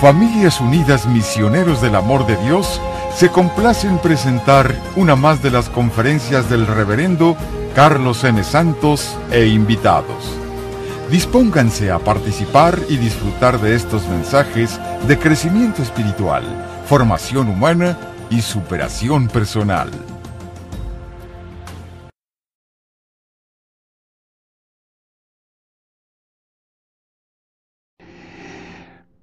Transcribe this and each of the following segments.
Familias Unidas Misioneros del Amor de Dios se complace en presentar una más de las conferencias del reverendo Carlos N. Santos e invitados. Dispónganse a participar y disfrutar de estos mensajes de crecimiento espiritual, formación humana y superación personal.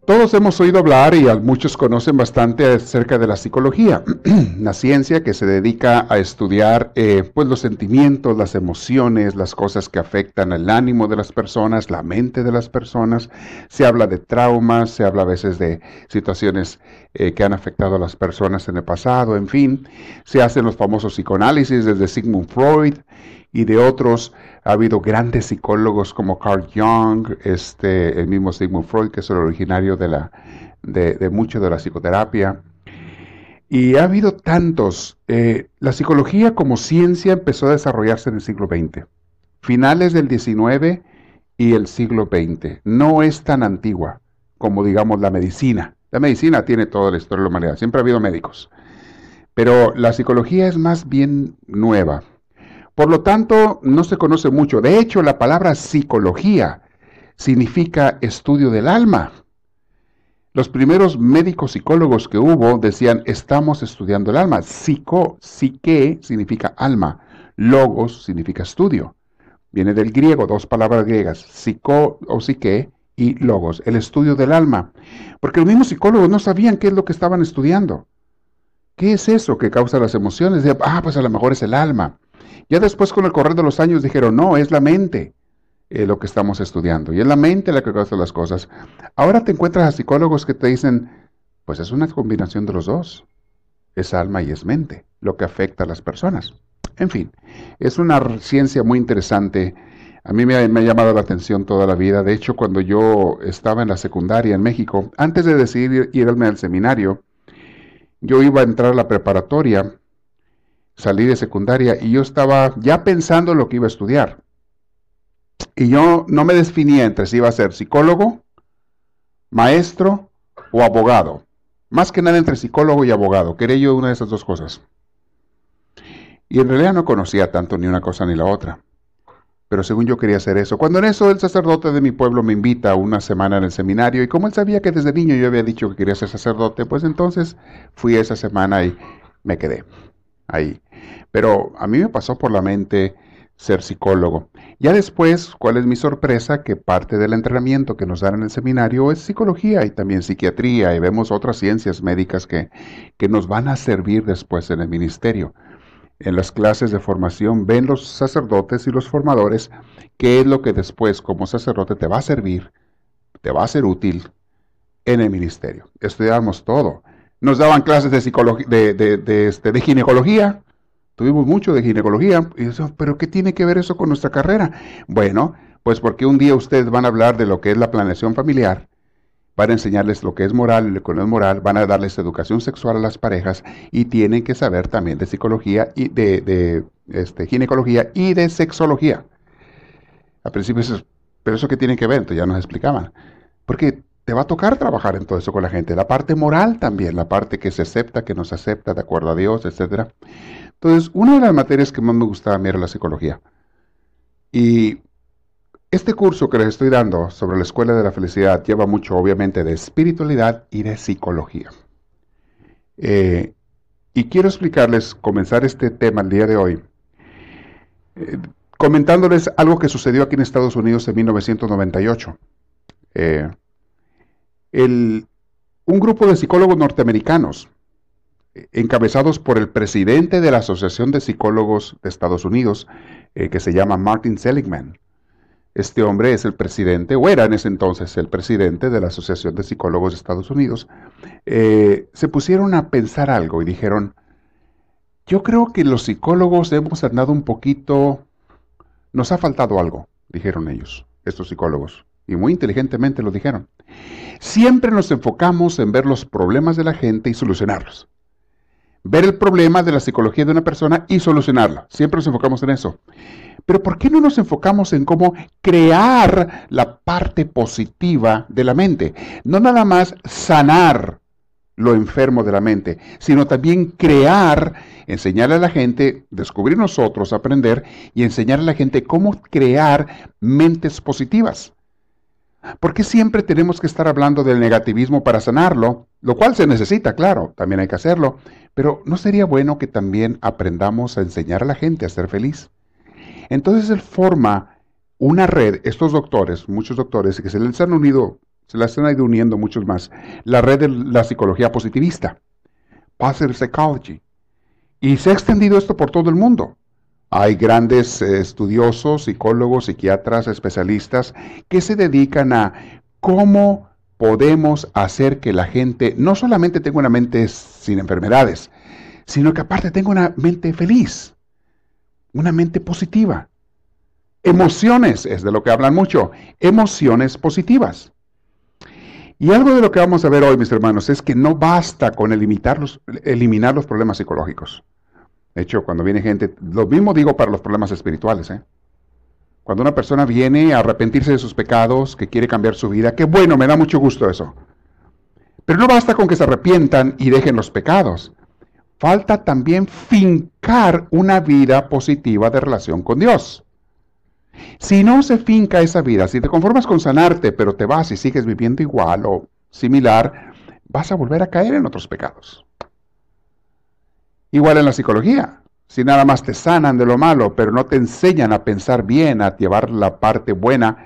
Todos hemos oído hablar y muchos conocen bastante acerca de la psicología, la ciencia que se dedica a estudiar eh, pues los sentimientos, las emociones, las cosas que afectan el ánimo de las personas, la mente de las personas. Se habla de traumas, se habla a veces de situaciones eh, que han afectado a las personas en el pasado, en fin. Se hacen los famosos psicoanálisis desde Sigmund Freud y de otros. Ha habido grandes psicólogos como Carl Jung, este, el mismo Sigmund Freud, que es el originario de, la, de, mucho de la psicoterapia. Y ha habido tantos. Eh, la psicología como ciencia empezó a desarrollarse en el siglo XX, finales del XIX y el siglo XX. No es tan antigua como, digamos, la medicina. La medicina tiene toda la historia de la humanidad, siempre ha habido médicos. Pero la psicología es más bien nueva. Por lo tanto, no se conoce mucho. De hecho, la palabra psicología significa estudio del alma. Los primeros médicos psicólogos que hubo decían, estamos estudiando el alma. Psico, psique significa alma. Logos significa estudio. Viene del griego, dos palabras griegas, psico o psique y logos, el estudio del alma. Porque los mismos psicólogos no sabían qué es lo que estaban estudiando. ¿Qué es eso que causa las emociones? ah, pues a lo mejor es el alma. Ya después con el correr de los años dijeron, no, es la mente eh, lo que estamos estudiando. Y es la mente la que causa las cosas. Ahora te encuentras a psicólogos que te dicen, pues es una combinación de los dos. Es alma y es mente, lo que afecta a las personas. En fin, es una ciencia muy interesante. A mí me ha, me ha, llamado la atención toda la vida. De hecho, cuando yo estaba en la secundaria en México, antes de decidir irme al seminario, yo iba a entrar a la preparatoria salí de secundaria y yo estaba ya pensando en lo que iba a estudiar. Y yo no me definía entre si iba a ser psicólogo, maestro o abogado. Más que nada entre psicólogo y abogado. Quería yo una de esas dos cosas. Y en realidad no conocía tanto ni una cosa ni la otra. Pero según yo quería hacer eso. Cuando en eso el sacerdote de mi pueblo me invita una semana en el seminario y como él sabía que desde niño yo había dicho que quería ser sacerdote, pues entonces fui esa semana y me quedé ahí. Pero a mí me pasó por la mente ser psicólogo. Ya después, ¿cuál es mi sorpresa? Que parte del entrenamiento que nos dan en el seminario es psicología y también psiquiatría y vemos otras ciencias médicas que, que nos van a servir después en el ministerio. En las clases de formación ven los sacerdotes y los formadores qué es lo que después como sacerdote te va a servir, te va a ser útil en el ministerio. Estudiamos todo. Nos daban clases de, psicología, de, de, este, de ginecología, Tuvimos mucho de ginecología. Y eso, ¿Pero qué tiene que ver eso con nuestra carrera? Bueno, pues porque un día ustedes van a hablar de lo que es la planeación familiar, van a enseñarles lo que es moral y lo que no es moral, van a darles educación sexual a las parejas y tienen que saber también de psicología y de, de este, ginecología y de sexología. A principio, pero eso qué tiene que ver, entonces ya nos explicaban. Porque te va a tocar trabajar en todo eso con la gente. La parte moral también, la parte que se acepta, que no se acepta de acuerdo a Dios, etcétera. Entonces, una de las materias que más me gustaba a mí era la psicología. Y este curso que les estoy dando sobre la Escuela de la Felicidad lleva mucho, obviamente, de espiritualidad y de psicología. Eh, y quiero explicarles, comenzar este tema el día de hoy, eh, comentándoles algo que sucedió aquí en Estados Unidos en 1998. Eh, un grupo de psicólogos norteamericanos encabezados por el presidente de la Asociación de Psicólogos de Estados Unidos, eh, que se llama Martin Seligman. Este hombre es el presidente, o era en ese entonces el presidente de la Asociación de Psicólogos de Estados Unidos. Eh, se pusieron a pensar algo y dijeron, yo creo que los psicólogos hemos andado un poquito, nos ha faltado algo, dijeron ellos, estos psicólogos, y muy inteligentemente lo dijeron. Siempre nos enfocamos en ver los problemas de la gente y solucionarlos ver el problema de la psicología de una persona y solucionarlo. Siempre nos enfocamos en eso. Pero ¿por qué no nos enfocamos en cómo crear la parte positiva de la mente? No nada más sanar lo enfermo de la mente, sino también crear, enseñarle a la gente, descubrir nosotros, aprender y enseñarle a la gente cómo crear mentes positivas. ¿Por qué siempre tenemos que estar hablando del negativismo para sanarlo? Lo cual se necesita, claro, también hay que hacerlo, pero ¿no sería bueno que también aprendamos a enseñar a la gente a ser feliz? Entonces él forma una red, estos doctores, muchos doctores, que se les han unido, se las han ido uniendo muchos más, la red de la psicología positivista, Positive Psychology. Y se ha extendido esto por todo el mundo. Hay grandes eh, estudiosos, psicólogos, psiquiatras, especialistas que se dedican a cómo podemos hacer que la gente no solamente tenga una mente sin enfermedades, sino que aparte tenga una mente feliz, una mente positiva. Emociones, es de lo que hablan mucho, emociones positivas. Y algo de lo que vamos a ver hoy, mis hermanos, es que no basta con eliminar los, eliminar los problemas psicológicos. De hecho, cuando viene gente, lo mismo digo para los problemas espirituales. ¿eh? Cuando una persona viene a arrepentirse de sus pecados, que quiere cambiar su vida, qué bueno, me da mucho gusto eso. Pero no basta con que se arrepientan y dejen los pecados. Falta también fincar una vida positiva de relación con Dios. Si no se finca esa vida, si te conformas con sanarte, pero te vas y sigues viviendo igual o similar, vas a volver a caer en otros pecados. Igual en la psicología. Si nada más te sanan de lo malo, pero no te enseñan a pensar bien, a llevar la parte buena,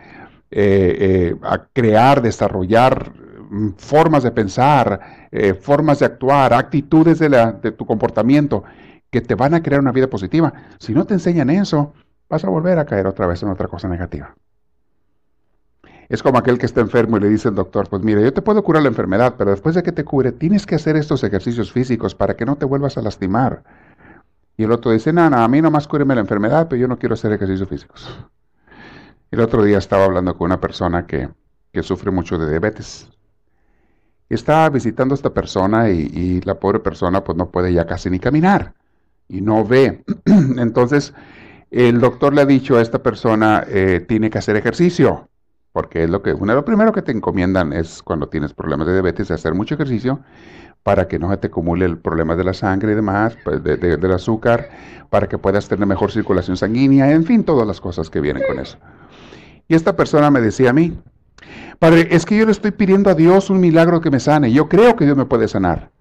eh, eh, a crear, desarrollar mm, formas de pensar, eh, formas de actuar, actitudes de, de tu comportamiento que te van a crear una vida positiva. Si no te enseñan eso, vas a volver a caer otra vez en otra cosa negativa. Es como aquel que está enfermo y le dice al doctor, pues mire, yo te puedo curar la enfermedad, pero después de que te cure, tienes que hacer estos ejercicios físicos para que no te vuelvas a lastimar. Y el otro dice, nada, a mí nomás cúreme la enfermedad, pero yo no quiero hacer ejercicios físicos. El otro día estaba hablando con una persona que, sufre mucho de diabetes. Estaba visitando a esta persona y, la pobre persona pues no puede ya casi ni caminar y no ve. Entonces, el doctor le ha dicho a esta persona, eh, tiene que hacer ejercicio porque es lo que, uno de lo primero que te encomiendan es cuando tienes problemas de diabetes, hacer mucho ejercicio para que no se te acumule el problema de la sangre y demás, pues, del azúcar, para que puedas tener mejor circulación sanguínea, en fin, todas las cosas que vienen con eso. Y esta persona me decía a mí, Padre, es que yo le estoy pidiendo a Dios un milagro que me sane, yo creo que Dios me puede sanar.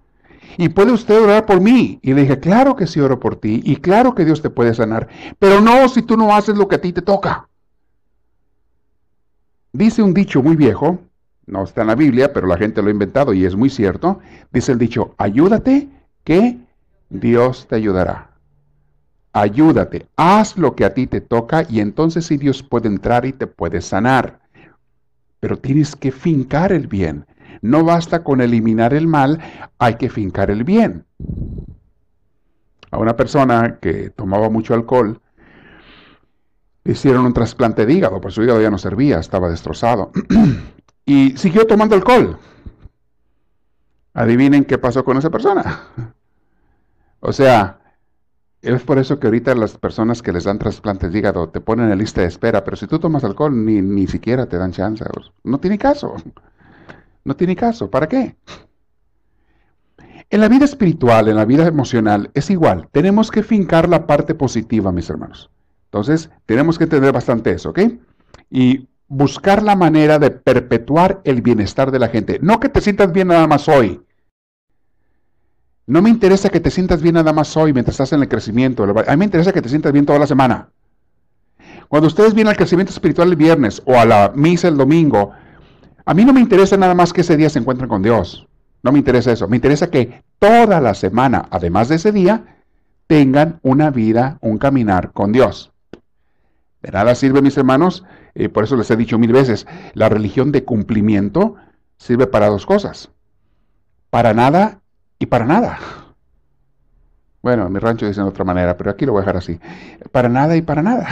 ¿Y puede usted orar por mí? Y le dije, claro que sí oro por ti, y claro que Dios te puede sanar, pero no si tú no haces lo que a ti te toca. Dice un dicho muy viejo, no está en la Biblia, pero la gente lo ha inventado y es muy cierto. Dice el dicho, ayúdate que Dios te ayudará. Ayúdate, haz lo que a ti te toca y entonces sí Dios puede entrar y te puede sanar. Pero tienes que fincar el bien. No basta con eliminar el mal, hay que fincar el bien. A una persona que tomaba mucho alcohol, hicieron un trasplante de hígado, pues su hígado ya no servía, estaba destrozado. y siguió tomando alcohol. Adivinen qué pasó con esa persona. o sea, es por eso que ahorita las personas que les dan trasplantes de hígado te ponen en lista de espera, pero si tú tomas alcohol ni, ni siquiera te dan chance. No tiene caso. No tiene caso. ¿Para qué? En la vida espiritual, en la vida emocional, es igual. Tenemos que fincar la parte positiva, mis hermanos. Entonces, tenemos que entender bastante eso, ¿ok? Y buscar la manera de perpetuar el bienestar de la gente. No que te sientas bien nada más hoy. No me interesa que te sientas bien nada más hoy mientras estás en el crecimiento. A mí me interesa que te sientas bien toda la semana. Cuando ustedes vienen al crecimiento espiritual el viernes o a la misa el domingo, a mí no me interesa nada más que ese día se encuentren con Dios. No me interesa eso. Me interesa que toda la semana, además de ese día, tengan una vida, un caminar con Dios. De nada sirve, mis hermanos, eh, por eso les he dicho mil veces, la religión de cumplimiento sirve para dos cosas. Para nada y para nada. Bueno, en mi rancho dicen de otra manera, pero aquí lo voy a dejar así. Para nada y para nada.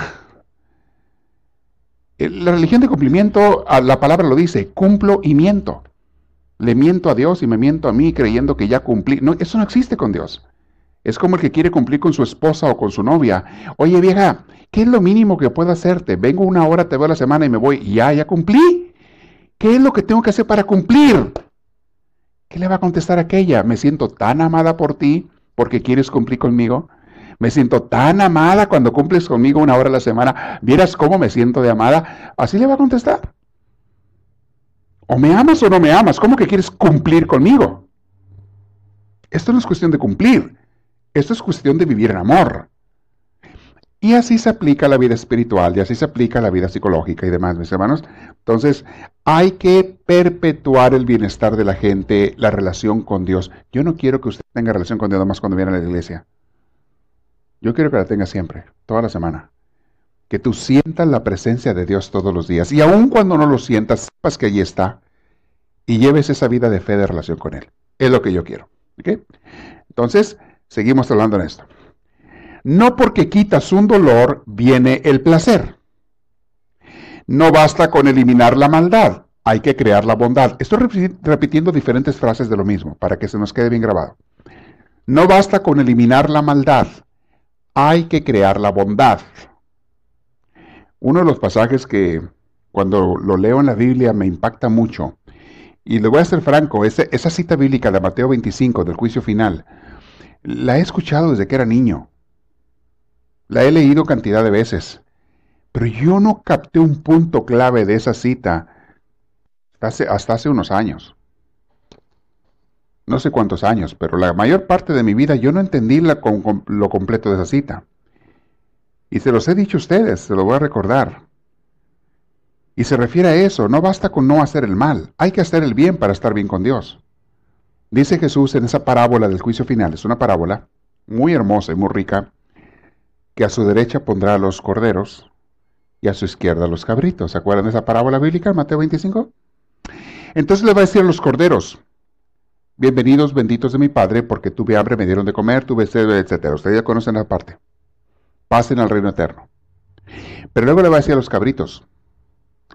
Eh, la religión de cumplimiento, la palabra lo dice, cumplo y miento. Le miento a Dios y me miento a mí creyendo que ya cumplí. No, eso no existe con Dios. Es como el que quiere cumplir con su esposa o con su novia. Oye vieja, ¿Qué es lo mínimo que puedo hacerte? Vengo una hora, te veo la semana y me voy. Ya, ya cumplí. ¿Qué es lo que tengo que hacer para cumplir? ¿Qué le va a contestar aquella? Me siento tan amada por ti porque quieres cumplir conmigo. Me siento tan amada cuando cumples conmigo una hora a la semana. ¿Vieras cómo me siento de amada? Así le va a contestar. O me amas o no me amas. ¿Cómo que quieres cumplir conmigo? Esto no es cuestión de cumplir. Esto es cuestión de vivir en amor. Y así se aplica a la vida espiritual y así se aplica a la vida psicológica y demás, mis hermanos. Entonces, hay que perpetuar el bienestar de la gente, la relación con Dios. Yo no quiero que usted tenga relación con Dios más cuando viene a la iglesia. Yo quiero que la tenga siempre, toda la semana. Que tú sientas la presencia de Dios todos los días. Y aun cuando no lo sientas, sepas que allí está. Y lleves esa vida de fe de relación con Él. Es lo que yo quiero. Entonces, seguimos hablando en esto. No porque quitas un dolor viene el placer. No basta con eliminar la maldad, hay que crear la bondad. Estoy repitiendo diferentes frases de lo mismo para que se nos quede bien grabado. No basta con eliminar la maldad, hay que crear la bondad. Uno de los pasajes que cuando lo leo en la Biblia me impacta mucho, y le voy a ser franco, esa cita bíblica de Mateo 25, del juicio final, la he escuchado desde que era niño. La he leído cantidad de veces, pero yo no capté un punto clave de esa cita hasta hace, unos años. No sé cuántos años, pero la mayor parte de mi vida yo no entendí lo completo de esa cita. Y se los he dicho a ustedes, se lo voy a recordar. Y se refiere a eso, no basta con no hacer el mal, hay que hacer el bien para estar bien con Dios. Dice Jesús en esa parábola del juicio final, es una parábola muy hermosa y muy rica, que a su derecha pondrá a los corderos y a su izquierda los cabritos. ¿Se acuerdan de esa parábola bíblica, Mateo 25? Entonces le va a decir a los corderos, bienvenidos, benditos de mi Padre, porque tuve hambre, me dieron de comer, tuve sed, etc. Ustedes ya conocen la parte. Pasen al reino eterno. Pero luego le va a decir a los cabritos,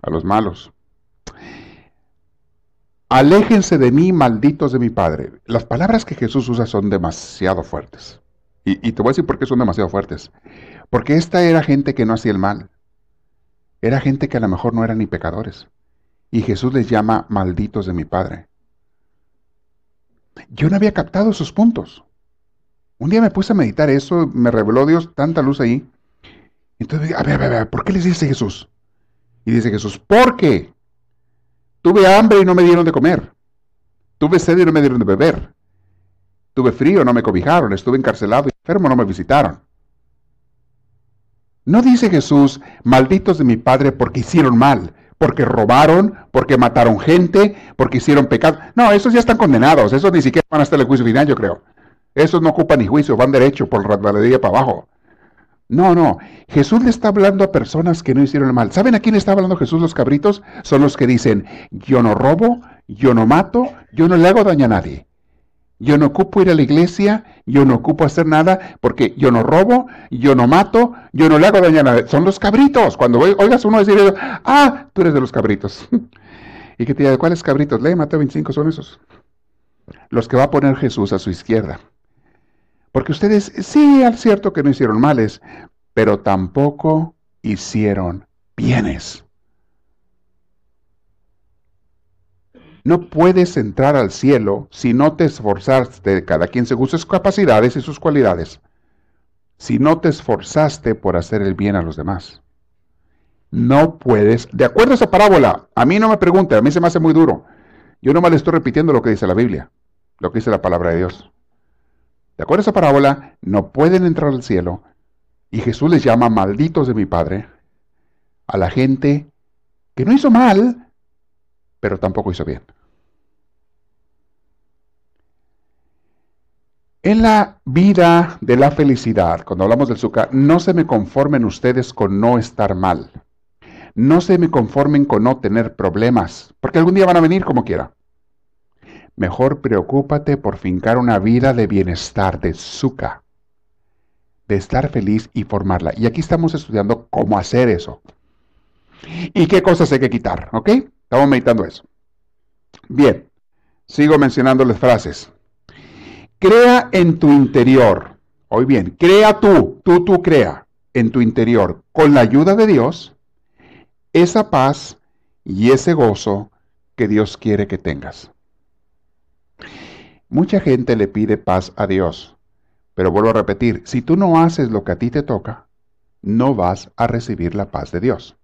a los malos, aléjense de mí, malditos de mi Padre. Las palabras que Jesús usa son demasiado fuertes. Y, te voy a decir por qué son demasiado fuertes. Porque esta era gente que no hacía el mal. Era gente que a lo mejor no eran ni pecadores. Y Jesús les llama malditos de mi Padre. Yo no había captado esos puntos. Un día me puse a meditar eso, me reveló Dios tanta luz ahí. Entonces, a ver, a ver, a ver, ¿por qué les dice Jesús? Y dice Jesús, ¿por qué? Tuve hambre y no me dieron de comer. Tuve sed y no me dieron de beber. Tuve frío, no me cobijaron, estuve encarcelado enfermo, no me visitaron. No dice Jesús, malditos de mi Padre porque hicieron mal, porque robaron, porque mataron gente, porque hicieron pecado. No, esos ya están condenados, esos ni siquiera van a estar en el juicio final, yo creo. Esos no ocupan ni juicio, van derecho por la para abajo. No, no. Jesús le está hablando a personas que no hicieron mal. ¿Saben a quién está hablando Jesús los cabritos? Son los que dicen, yo no robo, yo no mato, yo no le hago daño a nadie. Yo no ocupo ir a la iglesia, yo no ocupo hacer nada, porque yo no robo, yo no mato, yo no le hago daño a nadie. Son los cabritos. Cuando oigas uno decir, ah, tú eres de los cabritos. ¿Y que te diga, ¿cuáles cabritos? Lee Mateo 25, son esos. Los que va a poner Jesús a su izquierda. Porque ustedes, sí, es cierto que no hicieron males, pero tampoco hicieron bienes. No puedes entrar al cielo si no te esforzaste, cada quien según sus capacidades y sus cualidades, si no te esforzaste por hacer el bien a los demás. No puedes, de acuerdo a esa parábola, a mí no me pregunte, a mí se me hace muy duro. Yo nomás le estoy repitiendo lo que dice la Biblia, lo que dice la palabra de Dios. De acuerdo a esa parábola, no pueden entrar al cielo y Jesús les llama malditos de mi Padre a la gente que no hizo mal, pero tampoco hizo bien. En la vida de la felicidad, cuando hablamos del azúcar, no se me conformen ustedes con no estar mal. No se me conformen con no tener problemas, porque algún día van a venir como quiera. Mejor preocúpate por fincar una vida de bienestar, de suca, de estar feliz y formarla. Y aquí estamos estudiando cómo hacer eso. ¿Y qué cosas hay que quitar? ¿Ok? Estamos meditando eso. Bien, sigo mencionándoles frases. Crea en tu interior. Hoy bien, crea tú, tú, tú crea. en tu interior con la ayuda de Dios esa paz y ese gozo que Dios quiere que tengas. Mucha gente le pide paz a Dios, pero vuelvo a repetir, si tú no haces lo que a ti te toca, no vas a recibir la paz de Dios.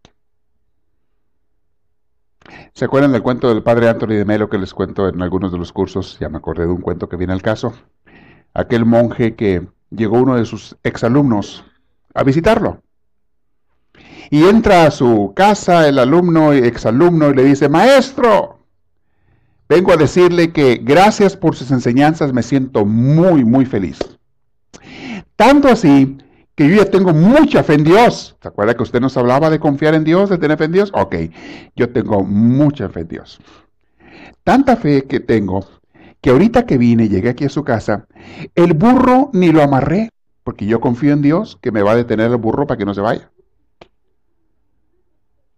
¿Se acuerdan del cuento del padre Anthony de Melo que les cuento en algunos de los cursos? Ya me acordé de un cuento que viene al caso. Aquel monje que llegó uno de sus exalumnos a visitarlo. Y entra a su casa el alumno y exalumno y le dice, maestro, vengo a decirle que gracias por sus enseñanzas me siento muy, muy feliz. Tanto así que yo ya tengo mucha fe en Dios. ¿Se acuerda que usted nos hablaba de confiar en Dios, de tener fe en Dios? Ok, yo tengo mucha fe en Dios. Tanta fe que tengo que ahorita que vine, llegué aquí a su casa, el burro ni lo amarré, porque yo confío en Dios que me va a detener el burro para que no se vaya.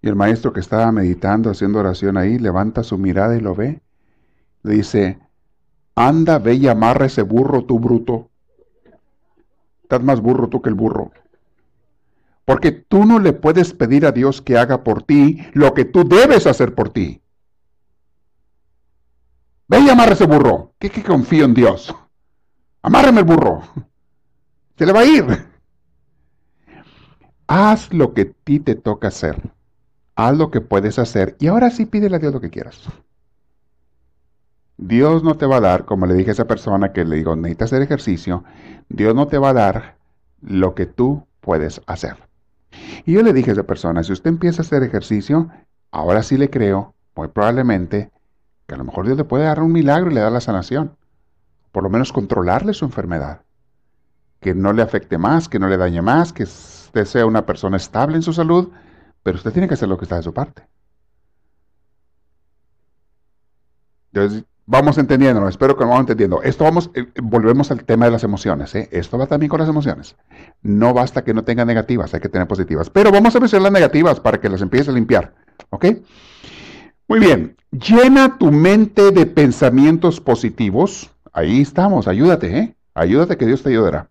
Y el maestro que estaba meditando, haciendo oración ahí, levanta su mirada y lo ve. Le dice, anda, ve y amarra ese burro, tú bruto. Estás más burro tú que el burro. Porque tú no le puedes pedir a Dios que haga por ti lo que tú debes hacer por ti. Ve y amarra ese burro. ¿Qué que confío en Dios? Amárrame el burro. Se le va a ir. Haz lo que a ti te toca hacer. Haz lo que puedes hacer. Y ahora sí pídele a Dios lo que quieras. Dios no te va a dar, como le dije a esa persona que le digo, necesitas hacer ejercicio, Dios no te va a dar lo que tú puedes hacer. Y yo le dije a esa persona, si usted empieza a hacer ejercicio, ahora sí le creo, muy probablemente, que a lo mejor Dios le puede dar un milagro y le da la sanación. Por lo menos controlarle su enfermedad. Que no le afecte más, que no le dañe más, que usted sea una persona estable en su salud, pero usted tiene que hacer lo que está de su parte. Entonces, Vamos entendiendo, espero que lo vamos entendiendo. Esto vamos, eh, volvemos al tema de las emociones. ¿eh? Esto va también con las emociones. No basta que no tenga negativas, hay que tener positivas. Pero vamos a mencionar las negativas para que las empieces a limpiar. ¿Ok? Muy bien. Llena tu mente de pensamientos positivos. Ahí estamos, ayúdate, ¿eh? Ayúdate que Dios te ayudará.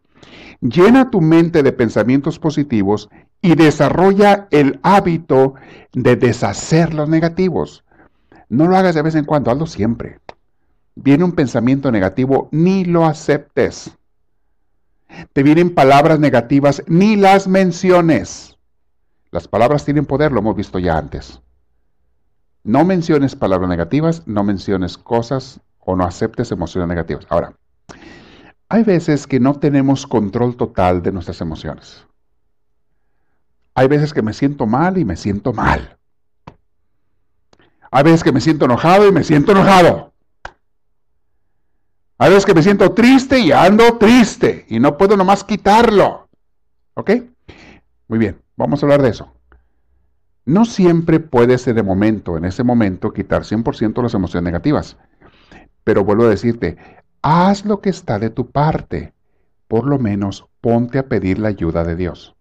Llena tu mente de pensamientos positivos y desarrolla el hábito de deshacer los negativos. No lo hagas de vez en cuando, hazlo siempre viene un pensamiento negativo, ni lo aceptes. Te vienen palabras negativas, ni las menciones. Las palabras tienen poder, lo hemos visto ya antes. No menciones palabras negativas, no menciones cosas o no aceptes emociones negativas. Ahora, hay veces que no tenemos control total de nuestras emociones. Hay veces que me siento mal y me siento mal. Hay veces que me siento enojado y me siento enojado. Hay veces que me siento triste y ando triste y no puedo nomás quitarlo. ¿Ok? Muy bien, vamos a hablar de eso. No siempre puede ser de momento, en ese momento, quitar 100% las emociones negativas. Pero vuelvo a decirte, haz lo que está de tu parte. Por lo menos ponte a pedir la ayuda de Dios.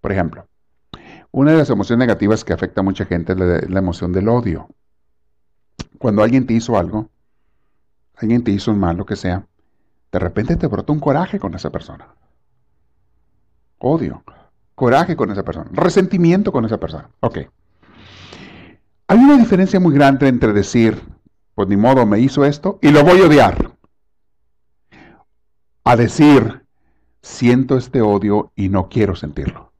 Por ejemplo, una de las emociones negativas que afecta a mucha gente es la emoción del odio. Cuando alguien te hizo algo, alguien te hizo un mal, lo que sea, de repente te brota un coraje con esa persona. Odio, coraje con esa persona, resentimiento con esa persona. Ok. Hay una diferencia muy grande entre decir, pues ni modo, me hizo esto y lo voy a odiar. A decir, siento este odio y no quiero sentirlo.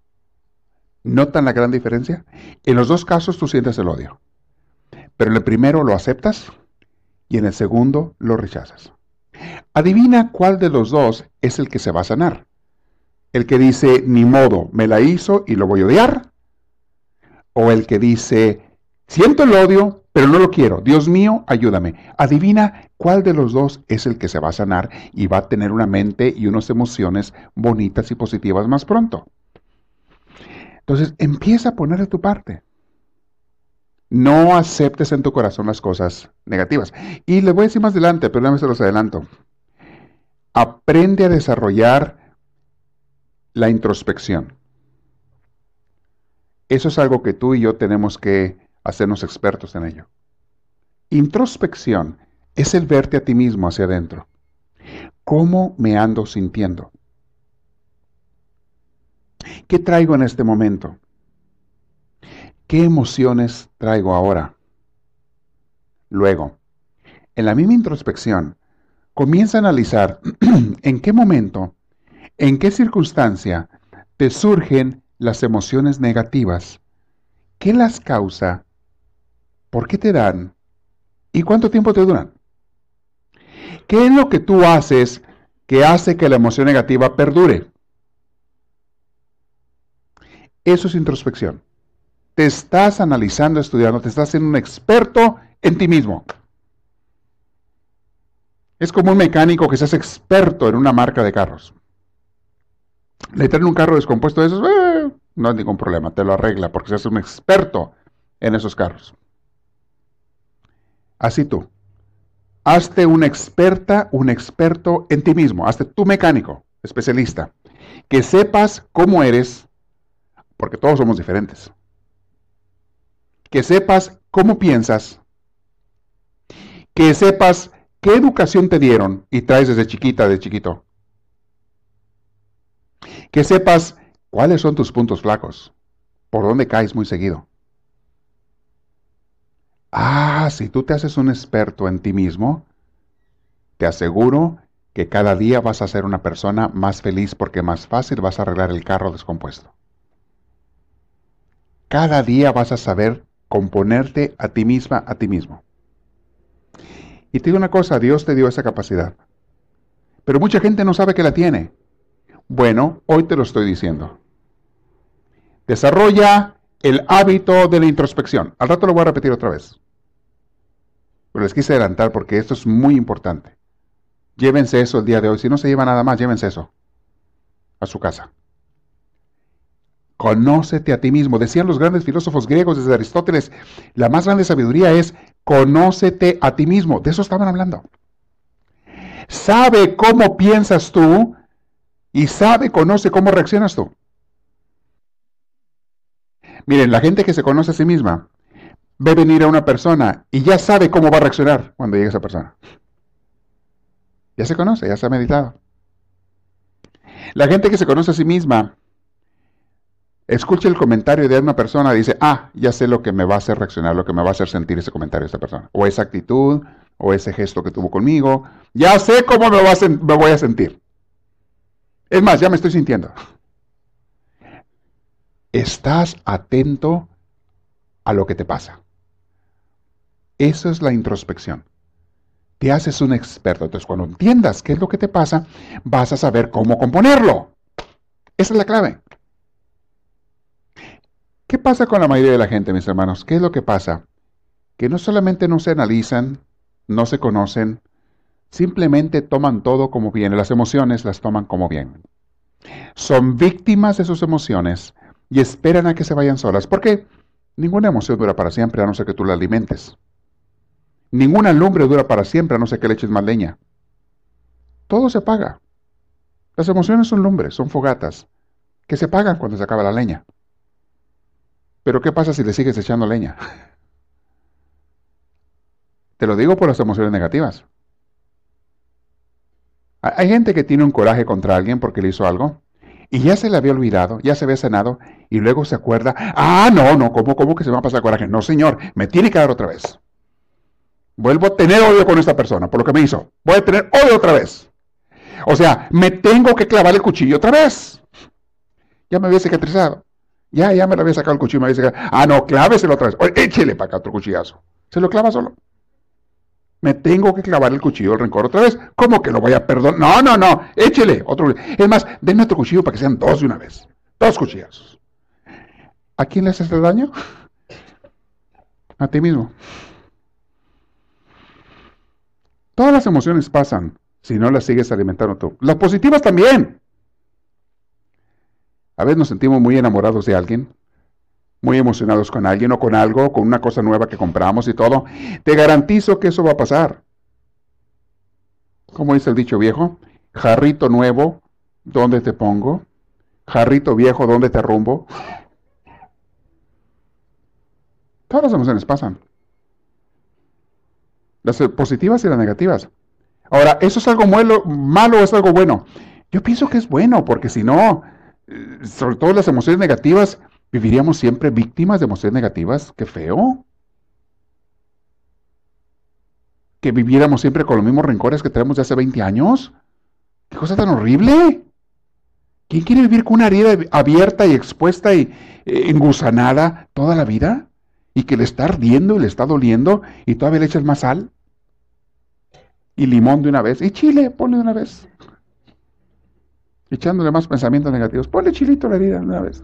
¿Notan la gran diferencia? En los dos casos tú sientes el odio. Pero en el primero lo aceptas y en el segundo lo rechazas. Adivina cuál de los dos es el que se va a sanar. El que dice, ni modo, me la hizo y lo voy a odiar. O el que dice, siento el odio, pero no lo quiero. Dios mío, ayúdame. Adivina cuál de los dos es el que se va a sanar y va a tener una mente y unas emociones bonitas y positivas más pronto. Entonces, empieza a poner de tu parte. No aceptes en tu corazón las cosas negativas. Y le voy a decir más adelante, pero no se los adelanto. Aprende a desarrollar la introspección. Eso es algo que tú y yo tenemos que hacernos expertos en ello. Introspección es el verte a ti mismo hacia adentro. ¿Cómo me ando sintiendo? ¿Qué traigo en este momento? ¿Qué emociones traigo ahora? Luego, en la misma introspección, comienza a analizar en qué momento, en qué circunstancia te surgen las emociones negativas, qué las causa, por qué te dan y cuánto tiempo te duran. ¿Qué es lo que tú haces que hace que la emoción negativa perdure? Eso es introspección. Te estás analizando, estudiando, te estás haciendo un experto en ti mismo. Es como un mecánico que se hace experto en una marca de carros. Le traen un carro descompuesto de esos, eh, no hay ningún problema, te lo arregla porque se hace un experto en esos carros. Así tú. Hazte una experta, un experto en ti mismo. Hazte tu mecánico, especialista. Que sepas cómo eres, porque todos somos diferentes. Que sepas cómo piensas. Que sepas qué educación te dieron y traes desde chiquita, de chiquito. Que sepas cuáles son tus puntos flacos, por dónde caes muy seguido. Ah, si tú te haces un experto en ti mismo, te aseguro que cada día vas a ser una persona más feliz porque más fácil vas a arreglar el carro descompuesto. Cada día vas a saber componerte a ti misma, a ti mismo. Y te digo una cosa, Dios te dio esa capacidad. Pero mucha gente no sabe que la tiene. Bueno, hoy te lo estoy diciendo. Desarrolla el hábito de la introspección. Al rato lo voy a repetir otra vez. Pero les quise adelantar porque esto es muy importante. Llévense eso el día de hoy. Si no se lleva nada más, llévense eso a su casa. Conócete a ti mismo. Decían los grandes filósofos griegos desde Aristóteles, la más grande sabiduría es conócete a ti mismo. De eso estaban hablando. Sabe cómo piensas tú y sabe, conoce cómo reaccionas tú. Miren, la gente que se conoce a sí misma ve venir a una persona y ya sabe cómo va a reaccionar cuando llegue esa persona. Ya se conoce, ya se ha meditado. La gente que se conoce a sí misma escucha el comentario de una persona dice, ah, ya sé lo que me va a hacer reaccionar, lo que me va a hacer sentir ese comentario de esta persona. O esa actitud, o ese gesto que tuvo conmigo. Ya sé cómo me, me voy a sentir. Es más, ya me estoy sintiendo. Estás atento a lo que te pasa. Eso es la introspección. Te haces un experto. Entonces, cuando entiendas qué es lo que te pasa, vas a saber cómo componerlo. Esa es la clave. ¿Qué pasa con la mayoría de la gente, mis hermanos? ¿Qué es lo que pasa? Que no solamente no se analizan, no se conocen, simplemente toman todo como viene. Las emociones las toman como bien. Son víctimas de sus emociones y esperan a que se vayan solas. ¿Por qué? Ninguna emoción dura para siempre a no ser que tú la alimentes. Ninguna lumbre dura para siempre a no ser que le eches más leña. Todo se apaga. Las emociones son lumbres, son fogatas, que se apagan cuando se acaba la leña. Pero ¿qué pasa si le sigues echando leña? Te lo digo por las emociones negativas. Hay gente que tiene un coraje contra alguien porque le hizo algo y ya se le había olvidado, ya se había cenado y luego se acuerda, ah, no, no, ¿cómo, cómo que se me va a pasar coraje? No, señor, me tiene que dar otra vez. Vuelvo a tener odio con esta persona por lo que me hizo. Voy a tener odio otra vez. O sea, me tengo que clavar el cuchillo otra vez. Ya me había cicatrizado. Ya, ya me lo había sacado el cuchillo. Me había sacado. Ah, no, cláveselo otra vez. échele para acá otro cuchillazo. Se lo clava solo. Me tengo que clavar el cuchillo del rencor otra vez. ¿Cómo que lo voy a perdonar? No, no, no. Échele otro. Es más, denme otro cuchillo para que sean dos de una vez. Dos cuchillazos. ¿A quién le haces el daño? A ti mismo. Todas las emociones pasan si no las sigues alimentando tú. Las positivas también. A veces nos sentimos muy enamorados de alguien, muy emocionados con alguien o con algo, con una cosa nueva que compramos y todo. Te garantizo que eso va a pasar. Como dice el dicho viejo, jarrito nuevo, ¿dónde te pongo? Jarrito viejo, ¿dónde te rumbo? Todas las emociones pasan. Las positivas y las negativas. Ahora, ¿eso es algo malo, malo o es algo bueno? Yo pienso que es bueno, porque si no, sobre todo las emociones negativas, viviríamos siempre víctimas de emociones negativas. Qué feo. Que viviéramos siempre con los mismos rencores que tenemos de hace 20 años. Qué cosa tan horrible. ¿Quién quiere vivir con una herida abierta y expuesta y eh, engusanada toda la vida? Y que le está ardiendo y le está doliendo y todavía le echas más sal. Y limón de una vez. Y chile, ponle de una vez. Echándole más pensamientos negativos. Ponle chilito a la herida de una vez.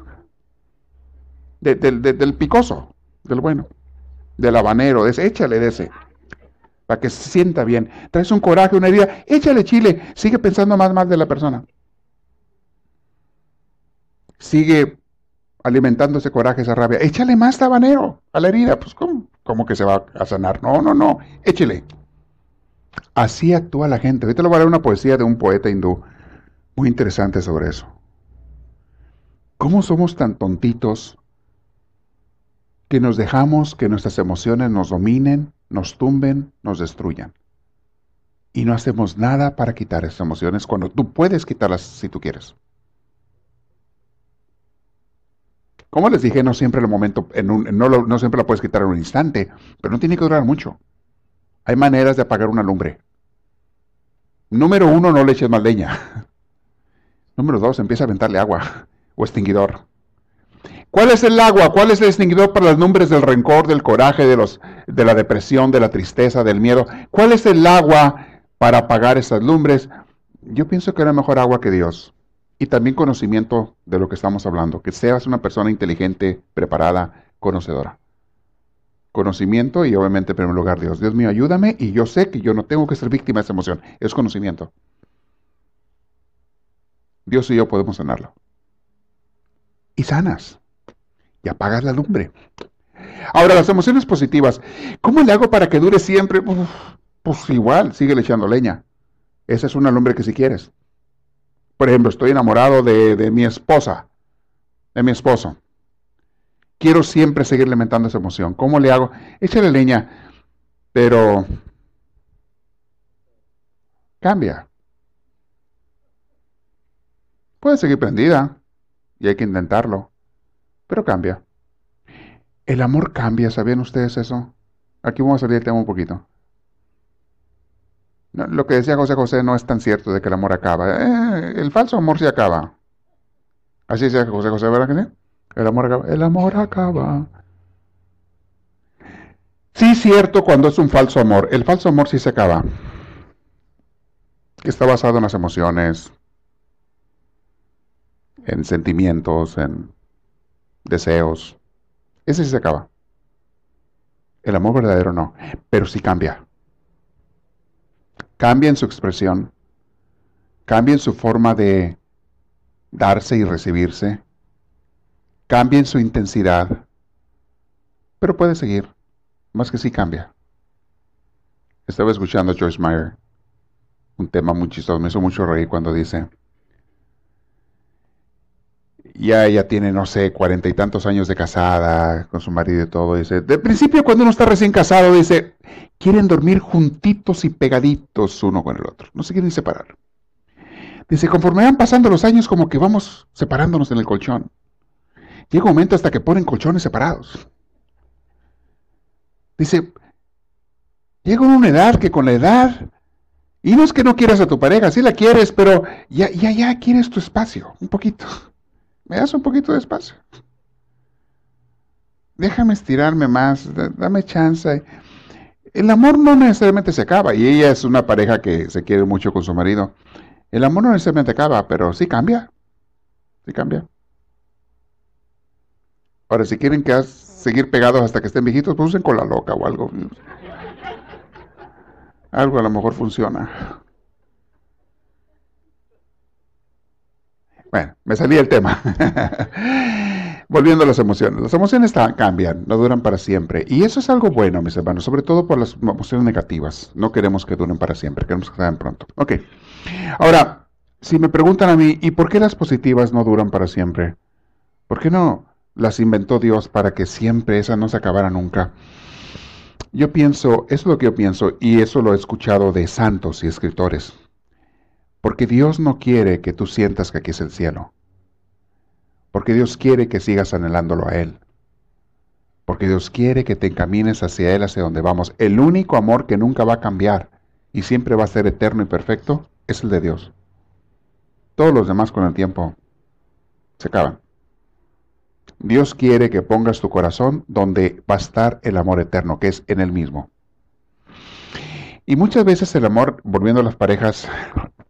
del picoso, del bueno. Del habanero, de ese, échale de ese. Para que se sienta bien. Traes un coraje, una herida, échale chile. Sigue pensando más mal de la persona sigue alimentando ese coraje, esa rabia, échale más tabanero a la herida. Pues, ¿cómo? ¿cómo que se va a sanar? No, no, no, échale. Así actúa la gente. Ahorita le voy a dar una poesía de un poeta hindú muy interesante sobre eso. ¿Cómo somos tan tontitos que nos dejamos que nuestras emociones nos dominen, nos tumben, nos destruyan? Y no hacemos nada para quitar esas emociones cuando tú puedes quitarlas si tú quieres. Como les dije, no siempre el momento, en no, no siempre la puedes quitar en un instante, pero no tiene que durar mucho. Hay maneras de apagar una lumbre. Número uno, no le eches más leña. Número dos, empieza a aventarle agua o extinguidor. ¿Cuál es el agua? ¿Cuál es el extinguidor para las lumbres del rencor, del coraje, de, los, de la depresión, de la tristeza, del miedo? ¿Cuál es el agua para apagar esas lumbres? Yo pienso que era mejor agua que Dios y también conocimiento de lo que estamos hablando, que seas una persona inteligente, preparada, conocedora. Conocimiento y obviamente en primer lugar Dios. Dios mío, ayúdame y yo sé que yo no tengo que ser víctima de esa emoción. Es conocimiento. Dios y yo podemos sanarlo. Y sanas. Y apagas la lumbre. Ahora, las emociones positivas. ¿Cómo le hago para que dure siempre? pues igual, sigue echando leña. Esa es una lumbre que si quieres. Por ejemplo, estoy enamorado de, mi esposa, de mi esposo. Quiero siempre seguir alimentando esa emoción. ¿Cómo le hago? Échale leña, pero cambia. Puede seguir prendida y hay que intentarlo, pero cambia. El amor cambia, ¿sabían ustedes eso? Aquí vamos a salir del tema un poquito lo que decía José José no es tan cierto de que el amor acaba. Eh, el falso amor sí acaba. Así decía José José, ¿verdad que sí? El amor acaba. El amor acaba. Sí, cierto cuando es un falso amor. El falso amor sí se acaba. Que está basado en las emociones, en sentimientos, en deseos. Ese sí se acaba. El amor verdadero no, pero sí cambia. Cambien su expresión, cambien su forma de darse y recibirse, cambien su intensidad, pero puede seguir, más que sí cambia. Estaba escuchando a Joyce Meyer, un tema muy chistoso, me hizo mucho reír cuando dice, ya ella tiene, no sé, cuarenta y tantos años de casada con su marido y todo. Dice, de principio cuando uno está recién casado, dice, quieren dormir juntitos y pegaditos uno con el otro. No se quieren separar. Dice, conforme van pasando los años, como que vamos separándonos en el colchón. Llega un momento hasta que ponen colchones separados. Dice, llega una edad que con la edad, y no es que no quieras a tu pareja, sí la quieres, pero ya, ya, ya quieres tu espacio, un poquito. ¿Me das un poquito de espacio? Déjame estirarme más, dame chance. El amor no necesariamente se acaba, y ella es una pareja que se quiere mucho con su marido. El amor no necesariamente acaba, pero sí cambia. Sí cambia. Ahora, si quieren que seguir pegados hasta que estén viejitos, pues usen con la loca o algo. Algo a lo mejor funciona. Bueno, me salí del tema. Volviendo a las emociones. Las emociones cambian, no duran para siempre. Y eso es algo bueno, mis hermanos, sobre todo por las emociones negativas. No queremos que duren para siempre, queremos que sean pronto. Ok. Ahora, si me preguntan a mí, ¿y por qué las positivas no duran para siempre? ¿Por qué no las inventó Dios para que siempre esas no se acabara nunca? Yo pienso, eso es lo que yo pienso, y eso lo he escuchado de santos y escritores. Porque Dios no quiere que tú sientas que aquí es el cielo. Porque Dios quiere que sigas anhelándolo a Él. Porque Dios quiere que te encamines hacia Él, hacia donde vamos. El único amor que nunca va a cambiar y siempre va a ser eterno y perfecto es el de Dios. Todos los demás con el tiempo se acaban. Dios quiere que pongas tu corazón donde va a estar el amor eterno, que es en Él mismo. Y muchas veces el amor, volviendo a las parejas,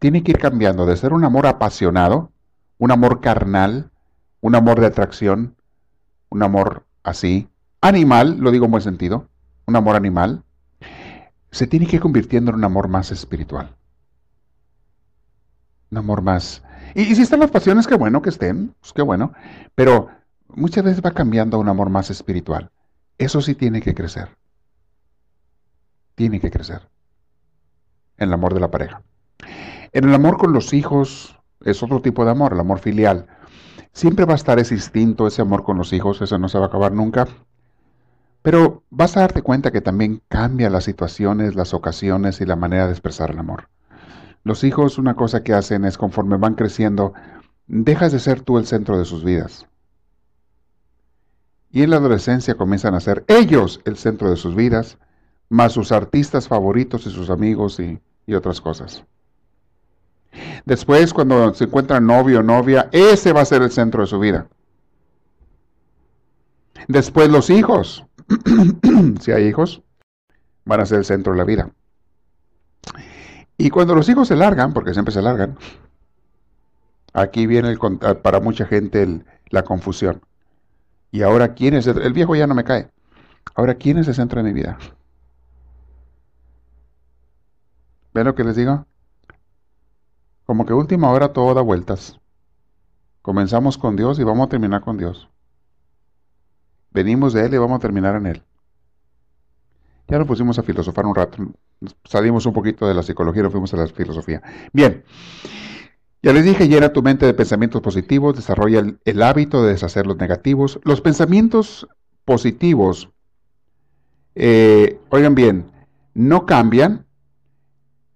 tiene que ir cambiando de ser un amor apasionado, un amor carnal, un amor de atracción, un amor así, animal, lo digo en buen sentido, un amor animal, se tiene que ir convirtiendo en un amor más espiritual. Un amor más... Y, si están las pasiones, qué bueno que estén, pues qué bueno, pero muchas veces va cambiando a un amor más espiritual. Eso sí tiene que crecer. Tiene que crecer. En el amor de la pareja. En el amor con los hijos es otro tipo de amor, el amor filial. Siempre va a estar ese instinto, ese amor con los hijos, eso no se va a acabar nunca. Pero vas a darte cuenta que también cambia las situaciones, las ocasiones y la manera de expresar el amor. Los hijos una cosa que hacen es conforme van creciendo, dejas de ser tú el centro de sus vidas. Y en la adolescencia comienzan a ser ellos el centro de sus vidas, más sus artistas favoritos y sus amigos y, y otras cosas. Después, cuando se encuentran novio o novia, ese va a ser el centro de su vida. Después los hijos, si hay hijos, van a ser el centro de la vida. Y cuando los hijos se largan, porque siempre se largan, aquí viene para mucha gente la confusión. Y ahora, ¿quién es? El, el viejo ya no me cae. Ahora, ¿quién es el centro de mi vida? ¿Ven lo que les digo? Como que última hora todo da vueltas. Comenzamos con Dios y vamos a terminar con Dios. Venimos de Él y vamos a terminar en Él. Ya nos pusimos a filosofar un rato. Salimos un poquito de la psicología y nos fuimos a la filosofía. Bien. Ya les dije, llena tu mente de pensamientos positivos, desarrolla el, hábito de deshacer los negativos. Los pensamientos positivos, eh, oigan bien, no cambian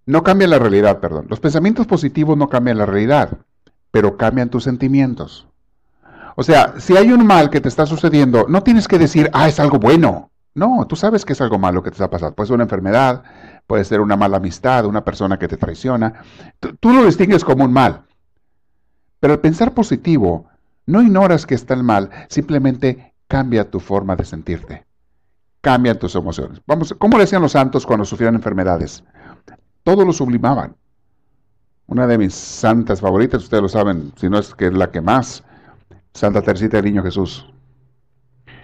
no cambia la realidad, perdón. Los pensamientos positivos no cambian la realidad, pero cambian tus sentimientos. O sea, si hay un mal que te está sucediendo, no tienes que decir, ah, es algo bueno. No, tú sabes que es algo malo que te está pasando. Puede ser una enfermedad, puede ser una mala amistad, una persona que te traiciona. Tú, lo distingues como un mal. Pero al pensar positivo, no ignoras que está el mal, simplemente cambia tu forma de sentirte. Cambia tus emociones. Vamos, ¿cómo le decían los santos cuando sufrían enfermedades? Todo lo sublimaban. Una de mis santas favoritas, ustedes lo saben, si no es que es la que más, Santa Teresita del Niño Jesús.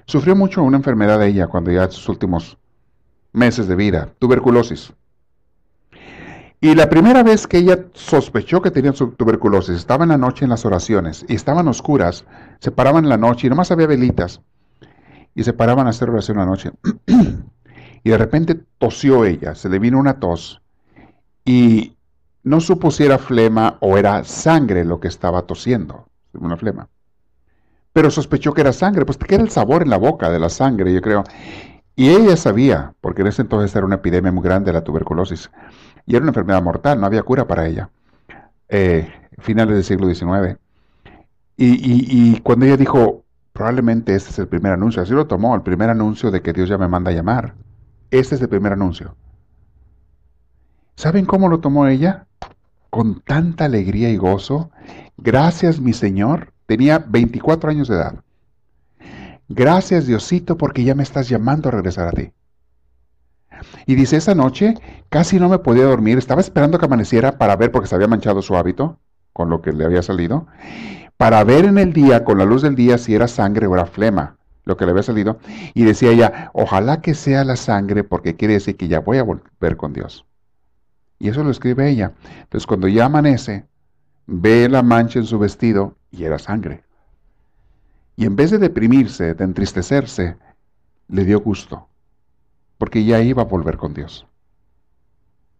Sufrió mucho una enfermedad de ella cuando ya sus últimos meses de vida, tuberculosis. Y la primera vez que ella sospechó que tenía tuberculosis, estaba en la noche en las oraciones y estaban oscuras, se paraban en la noche y nomás había velitas y se paraban a hacer oración la noche. y de repente tosió ella, se le vino una tos y no supo si era flema o era sangre lo que estaba tosiendo, una flema. Pero sospechó que era sangre, pues que era el sabor en la boca de la sangre, yo creo. Y ella sabía, porque en ese entonces era una epidemia muy grande la tuberculosis, y era una enfermedad mortal, no había cura para ella, eh, finales del siglo XIX. Y, y, cuando ella dijo, probablemente este es el primer anuncio, así lo tomó, el primer anuncio de que Dios ya me manda a llamar. Este es el primer anuncio. ¿Saben cómo lo tomó ella? Con tanta alegría y gozo. Gracias, mi Señor. Tenía 24 años de edad. Gracias, Diosito, porque ya me estás llamando a regresar a ti. Y dice, esa noche casi no me podía dormir, estaba esperando que amaneciera para ver, porque se había manchado su hábito, con lo que le había salido, para ver en el día, con la luz del día, si era sangre o era flema, lo que le había salido. Y decía ella, ojalá que sea la sangre, porque quiere decir que ya voy a volver con Dios. Y eso lo escribe ella. Entonces cuando ya amanece, ve la mancha en su vestido y era sangre. Y en vez de deprimirse, de entristecerse, le dio gusto, porque ya iba a volver con Dios.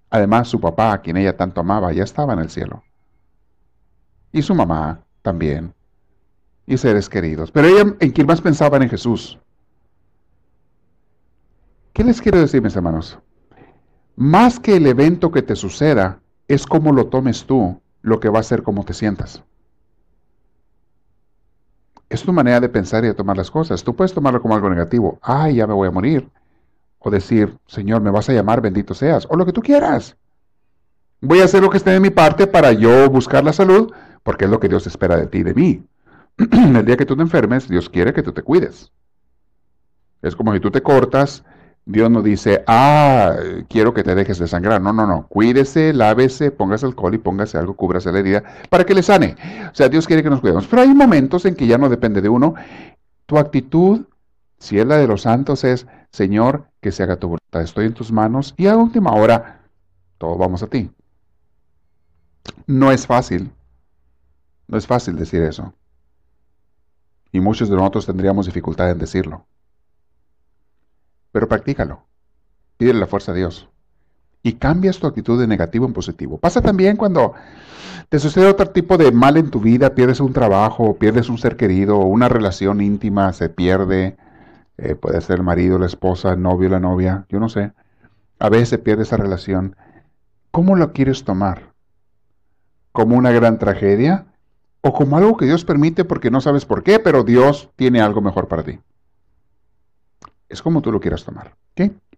Además, su papá, a quien ella tanto amaba, ya estaba en el cielo. Y su mamá también. Y seres queridos. Pero ella en quien más pensaba en Jesús. ¿Qué les quiero decir, mis hermanos? Más que el evento que te suceda, es cómo lo tomes tú lo que va a ser cómo te sientas. Es tu manera de pensar y de tomar las cosas. Tú puedes tomarlo como algo negativo. Ay, ya me voy a morir. O decir, Señor, me vas a llamar, bendito seas. O lo que tú quieras. Voy a hacer lo que esté de mi parte para yo buscar la salud, porque es lo que Dios espera de ti y de mí. El día que tú te enfermes, Dios quiere que tú te cuides. Es como si tú te cortas, Dios no dice, ah, quiero que te dejes de sangrar. No, no, no. Cuídese, lávese, póngase alcohol y póngase algo, cúbrase la herida para que le sane. O sea, Dios quiere que nos cuidemos. Pero hay momentos en que ya no depende de uno. Tu actitud, si es la de los santos, es, Señor, que se haga tu voluntad. Estoy en tus manos y a última hora, todo vamos a ti. No es fácil. No es fácil decir eso. Y muchos de nosotros tendríamos dificultad en decirlo. Pero practícalo. Pídele la fuerza a Dios. Y cambias tu actitud de negativo en positivo. Pasa también cuando te sucede otro tipo de mal en tu vida, pierdes un trabajo, pierdes un ser querido, una relación íntima se pierde, eh, puede ser el marido, la esposa, el novio, la novia, yo no sé. A veces se pierde esa relación. ¿Cómo lo quieres tomar? ¿Como una gran tragedia? ¿O como algo que Dios permite porque no sabes por qué, pero Dios tiene algo mejor para ti? Es como tú lo quieras tomar.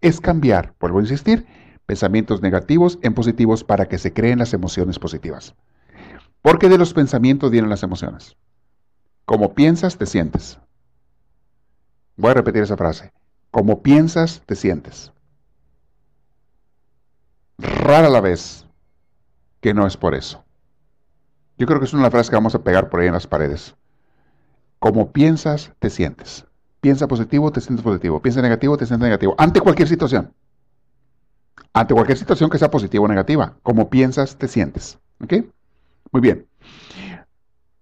Es cambiar, vuelvo a insistir, pensamientos negativos en positivos para que se creen las emociones positivas. Porque de los pensamientos vienen las emociones. Como piensas, te sientes. Voy a repetir esa frase. Como piensas, te sientes. Rara la vez que no es por eso. Yo creo que es una frase que vamos a pegar por ahí en las paredes. Como piensas, te sientes. Piensa positivo, te sientes positivo. Piensa negativo, te sientes negativo. Ante cualquier situación. Ante cualquier situación que sea positiva o negativa. Como piensas, te sientes. ¿Ok? Muy bien.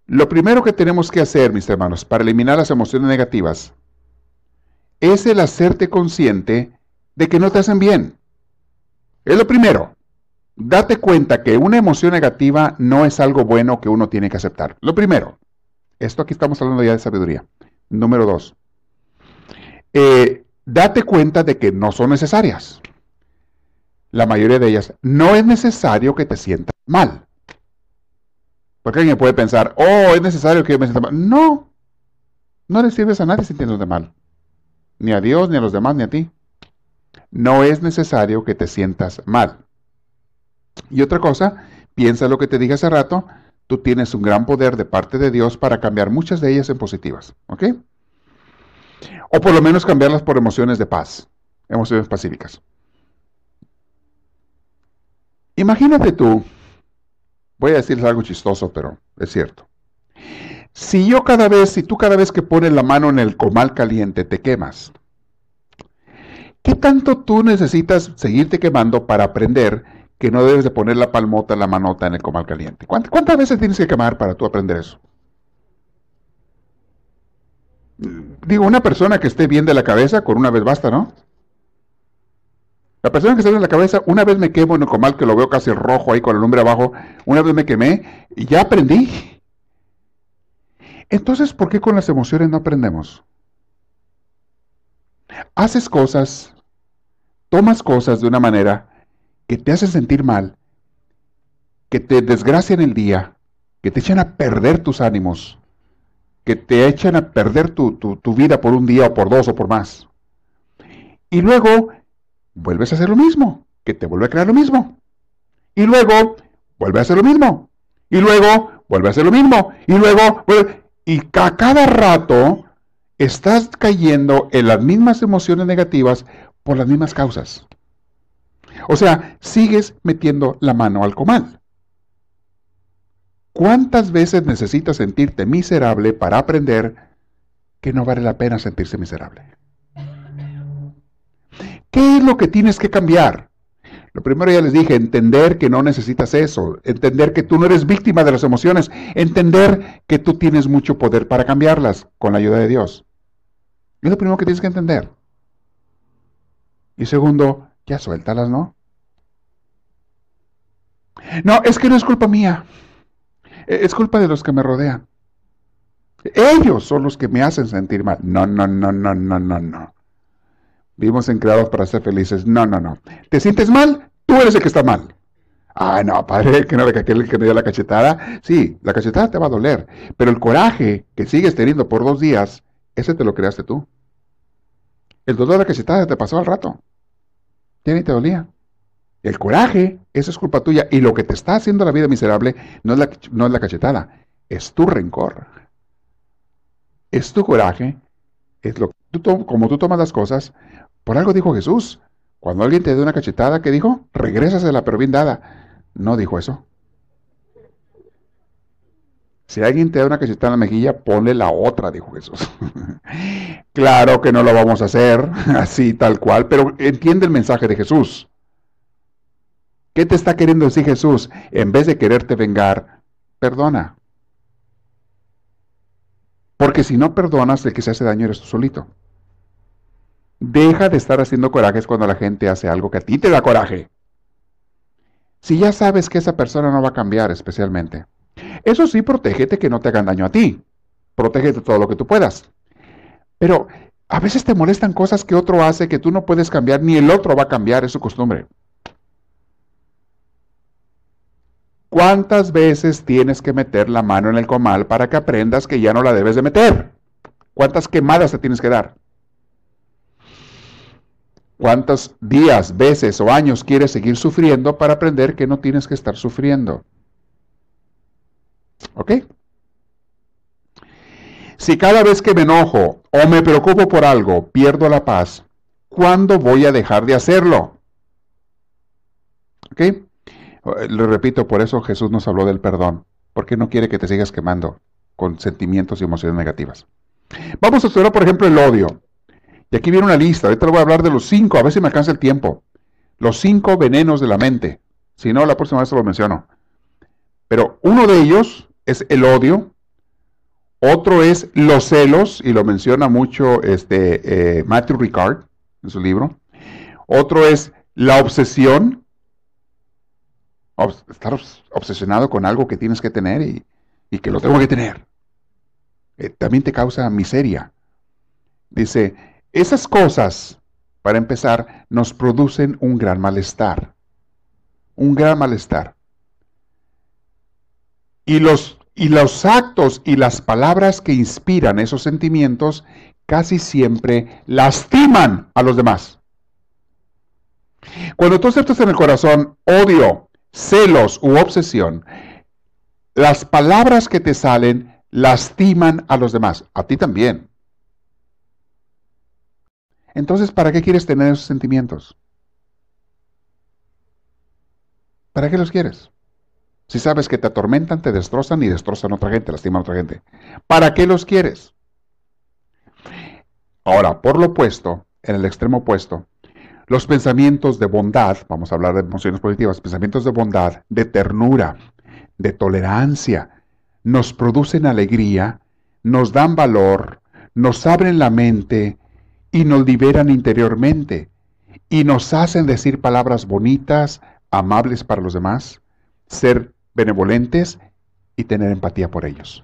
Lo primero que tenemos que hacer, mis hermanos, para eliminar las emociones negativas, es el hacerte consciente de que no te hacen bien. Es lo primero. Date cuenta que una emoción negativa no es algo bueno que uno tiene que aceptar. Lo primero. Esto aquí estamos hablando ya de sabiduría. Número dos. Eh, date cuenta de que no son necesarias. La mayoría de ellas. No es necesario que te sientas mal. Porque alguien puede pensar, oh, es necesario que yo me sienta mal. No, no le sirves a nadie sintiéndote mal. Ni a Dios, ni a los demás, ni a ti. No es necesario que te sientas mal. Y otra cosa, piensa lo que te dije hace rato, tú tienes un gran poder de parte de Dios para cambiar muchas de ellas en positivas. ¿Ok? O por lo menos cambiarlas por emociones de paz, emociones pacíficas. Imagínate tú, voy a decirles algo chistoso, pero es cierto. Si yo cada vez, si tú cada vez que pones la mano en el comal caliente te quemas, ¿qué tanto tú necesitas seguirte quemando para aprender que no debes de poner la palmota, la manota en el comal caliente? ¿Cuántas veces tienes que quemar para tú aprender eso? Digo, una persona que esté bien de la cabeza, con una vez basta, ¿no? La persona que bien de la cabeza, una vez me quemo en el comal, que lo veo casi rojo ahí con el lumbre abajo, una vez me quemé y ya aprendí. Entonces, ¿por qué con las emociones no aprendemos? Haces cosas, tomas cosas de una manera que te hacen sentir mal, que te desgracian el día, que te echan a perder tus ánimos, que te echan a perder tu, vida por un día o por dos o por más. Y luego vuelves a hacer lo mismo, que te vuelve a crear lo mismo. Y luego vuelve a hacer lo mismo. Y luego vuelve a hacer lo mismo. Y luego, y a cada rato estás cayendo en las mismas emociones negativas por las mismas causas. O sea, sigues metiendo la mano al comal. ¿Cuántas veces necesitas sentirte miserable para aprender que no vale la pena sentirse miserable? ¿Qué es lo que tienes que cambiar? Lo primero ya les dije, entender que no necesitas eso, entender que tú no eres víctima de las emociones, entender que tú tienes mucho poder para cambiarlas con la ayuda de Dios. Es lo primero que tienes que entender. Y segundo, ya suéltalas, ¿no? No, es que no es culpa mía. E-, es culpa de los que me rodean. Ellos son los que me hacen sentir mal. No, no, no, no, no, no, no. Vivimos en creados para ser felices. No, no, no. ¿Te sientes mal? Tú eres el que está mal. Ah, no, padre, que no le aquel que me dio la cachetada. Sí, la cachetada te va a doler, pero el coraje que sigues teniendo por dos días, ese te lo creaste tú. El dolor de la cachetada te pasó al rato. Ya ni te dolía. El coraje, eso es culpa tuya. Y lo que te está haciendo la vida miserable no es la, no es la cachetada, es tu rencor. Es tu coraje. Es lo, tú, como tú tomas las cosas, por algo dijo Jesús. Cuando alguien te dé una cachetada, ¿qué dijo? Regrésasela, pero bien dada. No dijo eso. Si alguien te da una cachetada en la mejilla, ponle la otra, dijo Jesús. claro que no lo vamos a hacer así, tal cual, pero entiende el mensaje de Jesús. ¿Qué te está queriendo decir Jesús? En vez de quererte vengar, perdona. Porque si no perdonas, el que se hace daño eres tú solito. Deja de estar haciendo corajes cuando la gente hace algo que a ti te da coraje. Si ya sabes que esa persona no va a cambiar especialmente. Eso sí, protégete que no te hagan daño a ti. Protégete todo lo que tú puedas. Pero a veces te molestan cosas que otro hace que tú no puedes cambiar, ni el otro va a cambiar, es su costumbre. ¿Cuántas veces tienes que meter la mano en el comal para que aprendas que ya no la debes de meter? ¿Cuántas quemadas te tienes que dar? ¿Cuántos días, veces o años quieres seguir sufriendo para aprender que no tienes que estar sufriendo? ¿Ok? Si cada vez que me enojo o me preocupo por algo pierdo la paz, ¿cuándo voy a dejar de hacerlo? ¿Ok? Le repito, por eso Jesús nos habló del perdón, porque no quiere que te sigas quemando con sentimientos y emociones negativas. Vamos a estudiar, por ejemplo, el odio. Y aquí viene una lista. Ahorita voy a hablar de los cinco, a ver si me alcanza el tiempo. Los cinco venenos de la mente. Si no, la próxima vez se lo menciono. Pero uno de ellos es el odio. Otro es los celos, y lo menciona mucho este, eh, Matthew Ricard en su libro. Otro es la obsesión. Estar obsesionado con algo que tienes que tener y, que lo tengo que tener. Eh, también te causa miseria. Dice, esas cosas, para empezar, nos producen un gran malestar. Un gran malestar. Y los, y los actos y las palabras que inspiran esos sentimientos casi siempre lastiman a los demás. Cuando tú aceptas en el corazón odio, celos u obsesión, las palabras que te salen lastiman a los demás, a ti también. Entonces, ¿para qué quieres tener esos sentimientos? ¿Para qué los quieres? Si sabes que te atormentan, te destrozan y destrozan a otra gente, lastiman a otra gente. ¿Para qué los quieres? Ahora, por lo opuesto, en el extremo opuesto, los pensamientos de bondad, vamos a hablar de emociones positivas, pensamientos de bondad, de ternura, de tolerancia, nos producen alegría, nos dan valor, nos abren la mente, y nos liberan interiormente y nos hacen decir palabras bonitas, amables para los demás, ser benevolentes y tener empatía por ellos.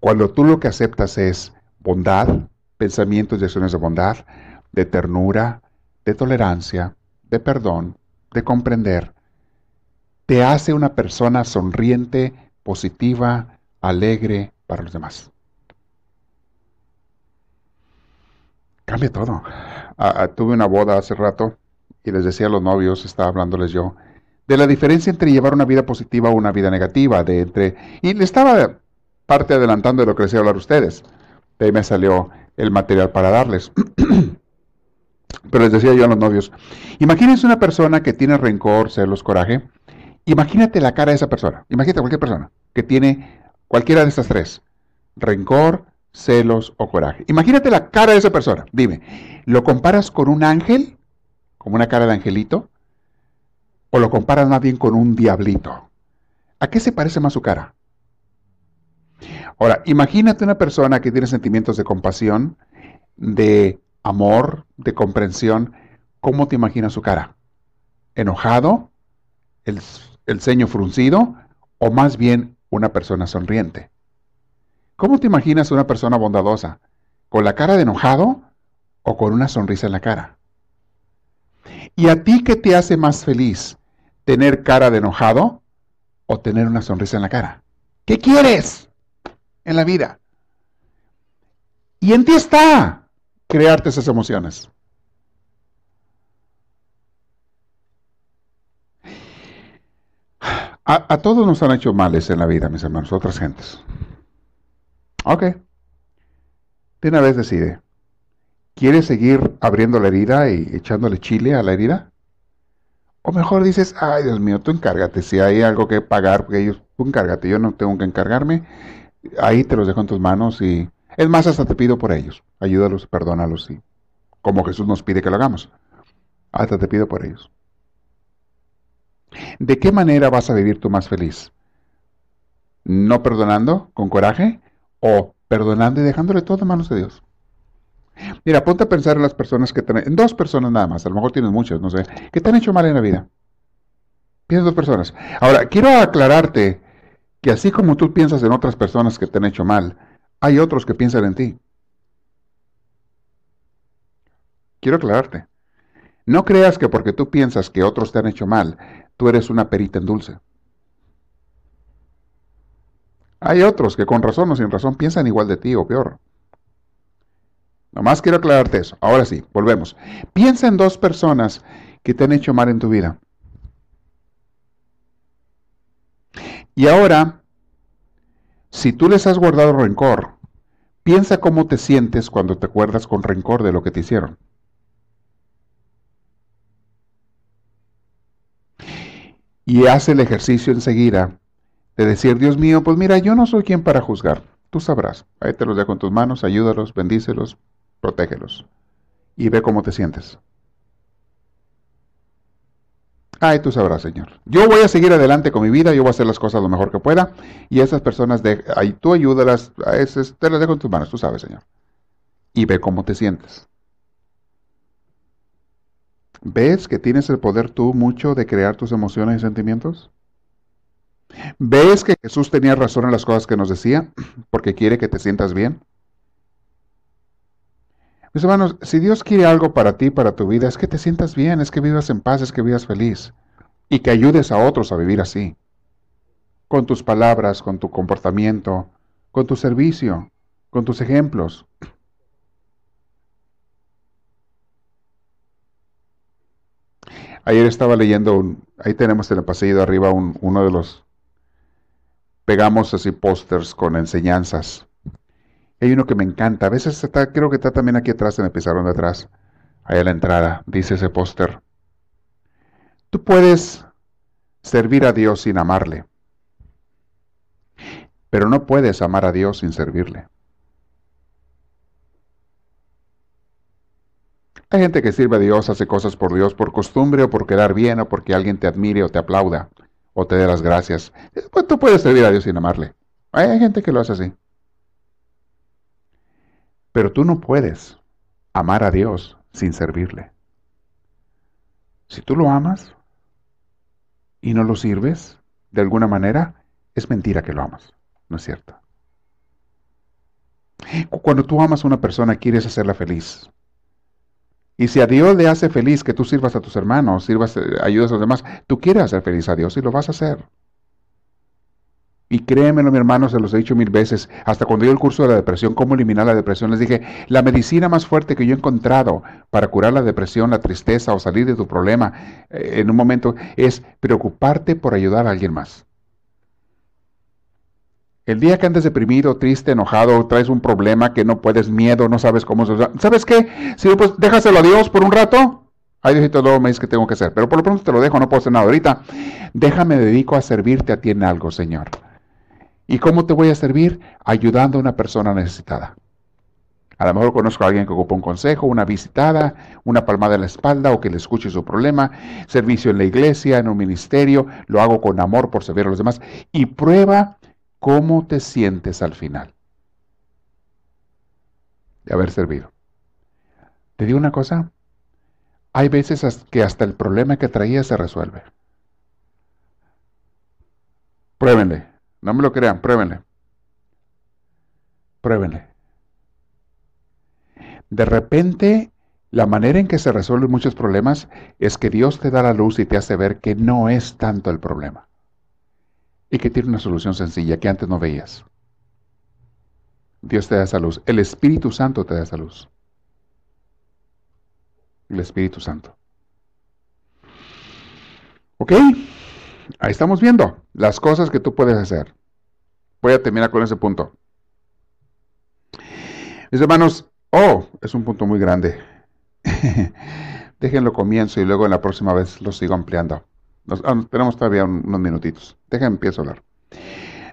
Cuando tú lo que aceptas es bondad, pensamientos y acciones de bondad, de ternura, de tolerancia, de perdón, de comprender, te hace una persona sonriente, positiva, alegre para los demás. Cambia todo. Ah, ah, tuve una boda hace rato y les decía a los novios, estaba hablándoles yo, de la diferencia entre llevar una vida positiva o una vida negativa, de entre... Y le estaba parte adelantando de lo que les iba a hablar a ustedes. De ahí me salió el material para darles. Pero les decía yo a los novios, imagínense una persona que tiene rencor, celos, coraje. Imagínate la cara de esa persona. Imagínate cualquier persona que tiene cualquiera de estas tres. Rencor, celos o coraje. Imagínate la cara de esa persona. Dime, ¿lo comparas con un ángel? ¿Como una cara de angelito? ¿O lo comparas más bien con un diablito? ¿A qué se parece más su cara? Ahora, imagínate una persona que tiene sentimientos de compasión, de amor, de comprensión. ¿Cómo te imaginas su cara? ¿Enojado? ¿El, ceño fruncido? ¿O más bien una persona sonriente? ¿Cómo te imaginas una persona bondadosa? ¿Con la cara de enojado o con una sonrisa en la cara? ¿Y a ti qué te hace más feliz? tener cara de enojado o tener una sonrisa en la cara? ¿Qué quieres en la vida? Y en ti está crearte esas emociones. A, todos nos han hecho males en la vida, mis hermanos, otras gentes. Ok. De una vez decide. ¿Quieres seguir abriendo la herida y echándole chile a la herida? O mejor dices, ay Dios mío, tú encárgate. Si hay algo que pagar, ellos, tú encárgate, yo no tengo que encargarme. Ahí te los dejo en tus manos y... Es más, hasta te pido por ellos. Ayúdalos, perdónalos y... Como Jesús nos pide que lo hagamos. Hasta te pido por ellos. ¿De qué manera vas a vivir tú más feliz? ¿No perdonando con coraje o perdonando y dejándole todo en manos de Dios? Mira, ponte a pensar en las personas que te en dos personas nada más, a lo mejor tienes muchas, no sé, que te han hecho mal en la vida. Piensa dos personas. Ahora, quiero aclararte que así como tú piensas en otras personas que te han hecho mal, hay otros que piensan en ti. Quiero aclararte. No creas que porque tú piensas que otros te han hecho mal, tú eres una perita en dulce. Hay otros que con razón o sin razón piensan igual de ti o peor. Nomás quiero aclararte eso. Ahora sí, volvemos. Piensa en dos personas que te han hecho mal en tu vida. Y ahora, si tú les has guardado rencor, piensa cómo te sientes cuando te acuerdas con rencor de lo que te hicieron. y hace el ejercicio enseguida de decir, Dios mío, pues mira, yo no soy quien para juzgar, tú sabrás, ahí te los dejo en tus manos, ayúdalos, bendícelos, protégelos y ve cómo te sientes. Ay, tú sabrás, Señor. Yo voy a seguir adelante con mi vida, yo voy a hacer las cosas lo mejor que pueda. Y esas personas, de, ahí, tú ayúdalas, a esas, te las dejo en tus manos, tú sabes, Señor. Y ve cómo te sientes. ¿Ves que tienes el poder tú mucho de crear tus emociones y sentimientos? ¿Ves que Jesús tenía razón en las cosas que nos decía porque quiere que te sientas bien? Mis hermanos, si Dios quiere algo para ti, para tu vida, es que te sientas bien, es que vivas en paz, es que vivas feliz y que ayudes a otros a vivir así. Con tus palabras, con tu comportamiento, con tu servicio, con tus ejemplos. Ayer estaba leyendo, un, ahí tenemos en el pasillo de arriba uno de los, pegamos así pósters con enseñanzas. Hay uno que me encanta, a veces está, creo que está también aquí atrás en el pizarrón de atrás, ahí a la entrada, dice ese póster. Tú puedes servir a Dios sin amarle, pero no puedes amar a Dios sin servirle. Hay gente que sirve a Dios, hace cosas por Dios por costumbre o por quedar bien o porque alguien te admire o te aplauda o te dé las gracias. Pues tú puedes servir a Dios sin amarle. Hay gente que lo hace así. Pero tú no puedes amar a Dios sin servirle. Si tú lo amas y no lo sirves de alguna manera, es mentira que lo amas. ¿No es cierto? Cuando tú amas a una persona, quieres hacerla feliz. Y si a Dios le hace feliz que tú sirvas a tus hermanos, sirvas, eh, ayudas a los demás, tú quieres hacer feliz a Dios y lo vas a hacer. Y créemelo, mi hermano, se los he dicho mil veces, hasta cuando yo el curso de la depresión, cómo eliminar la depresión, les dije, la medicina más fuerte que yo he encontrado para curar la depresión, la tristeza o salir de tu problema eh, en un momento es preocuparte por ayudar a alguien más. El día que andes deprimido, triste, enojado, traes un problema que no puedes, miedo, no sabes cómo. ¿Sabes qué? Si pues déjaselo a Dios por un rato. Ay, Diosito, luego me dices que tengo que hacer. Pero por lo pronto te lo dejo, no puedo hacer nada ahorita. Déjame, dedico a servirte a ti en algo, Señor. ¿Y cómo te voy a servir? Ayudando a una persona necesitada. A lo mejor conozco a alguien que ocupa un consejo, una visitada, una palmada en la espalda o que le escuche su problema, servicio en la iglesia, en un ministerio, lo hago con amor por servir a los demás. Y prueba cómo te sientes al final de haber servido. Te digo una cosa, hay veces que hasta el problema que traía se resuelve. Pruébenle, no me lo crean, pruébenle. Pruébenle. De repente La manera en que se resuelven muchos problemas es que Dios te da la luz y te hace ver que no es tanto el problema y que tiene una solución sencilla que antes no veías. Dios te da esa luz. El Espíritu Santo te da esa luz. El Espíritu Santo. ¿Ok? Ahí estamos viendo las cosas que tú puedes hacer. Voy a terminar con ese punto. Mis hermanos, oh, es un punto muy grande. Déjenlo comienzo y luego en la próxima vez lo sigo ampliando. Ah, tenemos todavía unos minutitos. Déjenme empiezo a hablar.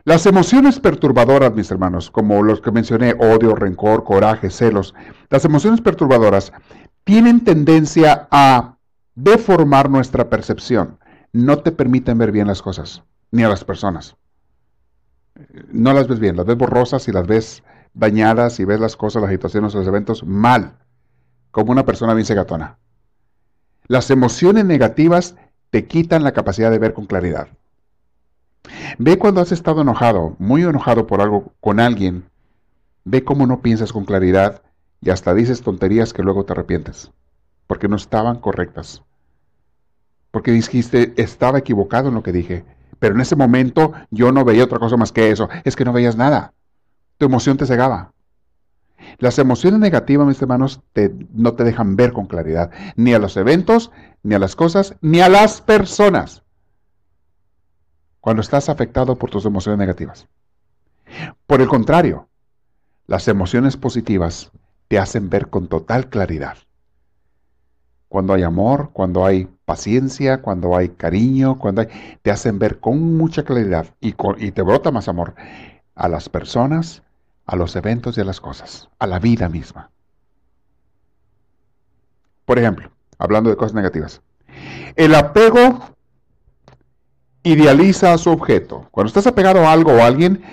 Las emociones perturbadoras, mis hermanos, como los que mencioné, odio, rencor, coraje, celos, las emociones perturbadoras tienen tendencia a deformar nuestra percepción. No te permiten ver bien las cosas, ni a las personas. No las ves bien, las ves borrosas y las ves dañadas y ves las cosas, las situaciones, los eventos mal, como una persona bien segatona. Las emociones negativas te quitan la capacidad de ver con claridad. Ve cuando has estado enojado, muy enojado por algo con alguien, ve cómo no piensas con claridad y hasta dices tonterías que luego te arrepientes, porque no estaban correctas. Porque dijiste, estaba equivocado en lo que dije, pero en ese momento yo no veía otra cosa más que eso, es que no veías nada. Tu emoción te cegaba. Las emociones negativas, mis hermanos, no te dejan ver con claridad, ni a los eventos, ni a las cosas, ni a las personas. Cuando estás afectado por tus emociones negativas. Por el contrario, las emociones positivas te hacen ver con total claridad. Cuando hay amor, cuando hay paciencia, cuando hay cariño, cuando hay, te hacen ver con mucha claridad y, y te brota más amor a las personas, a los eventos y a las cosas, a la vida misma. Por ejemplo, hablando de cosas negativas, el apego idealiza a su objeto. Cuando estás apegado a algo o a alguien,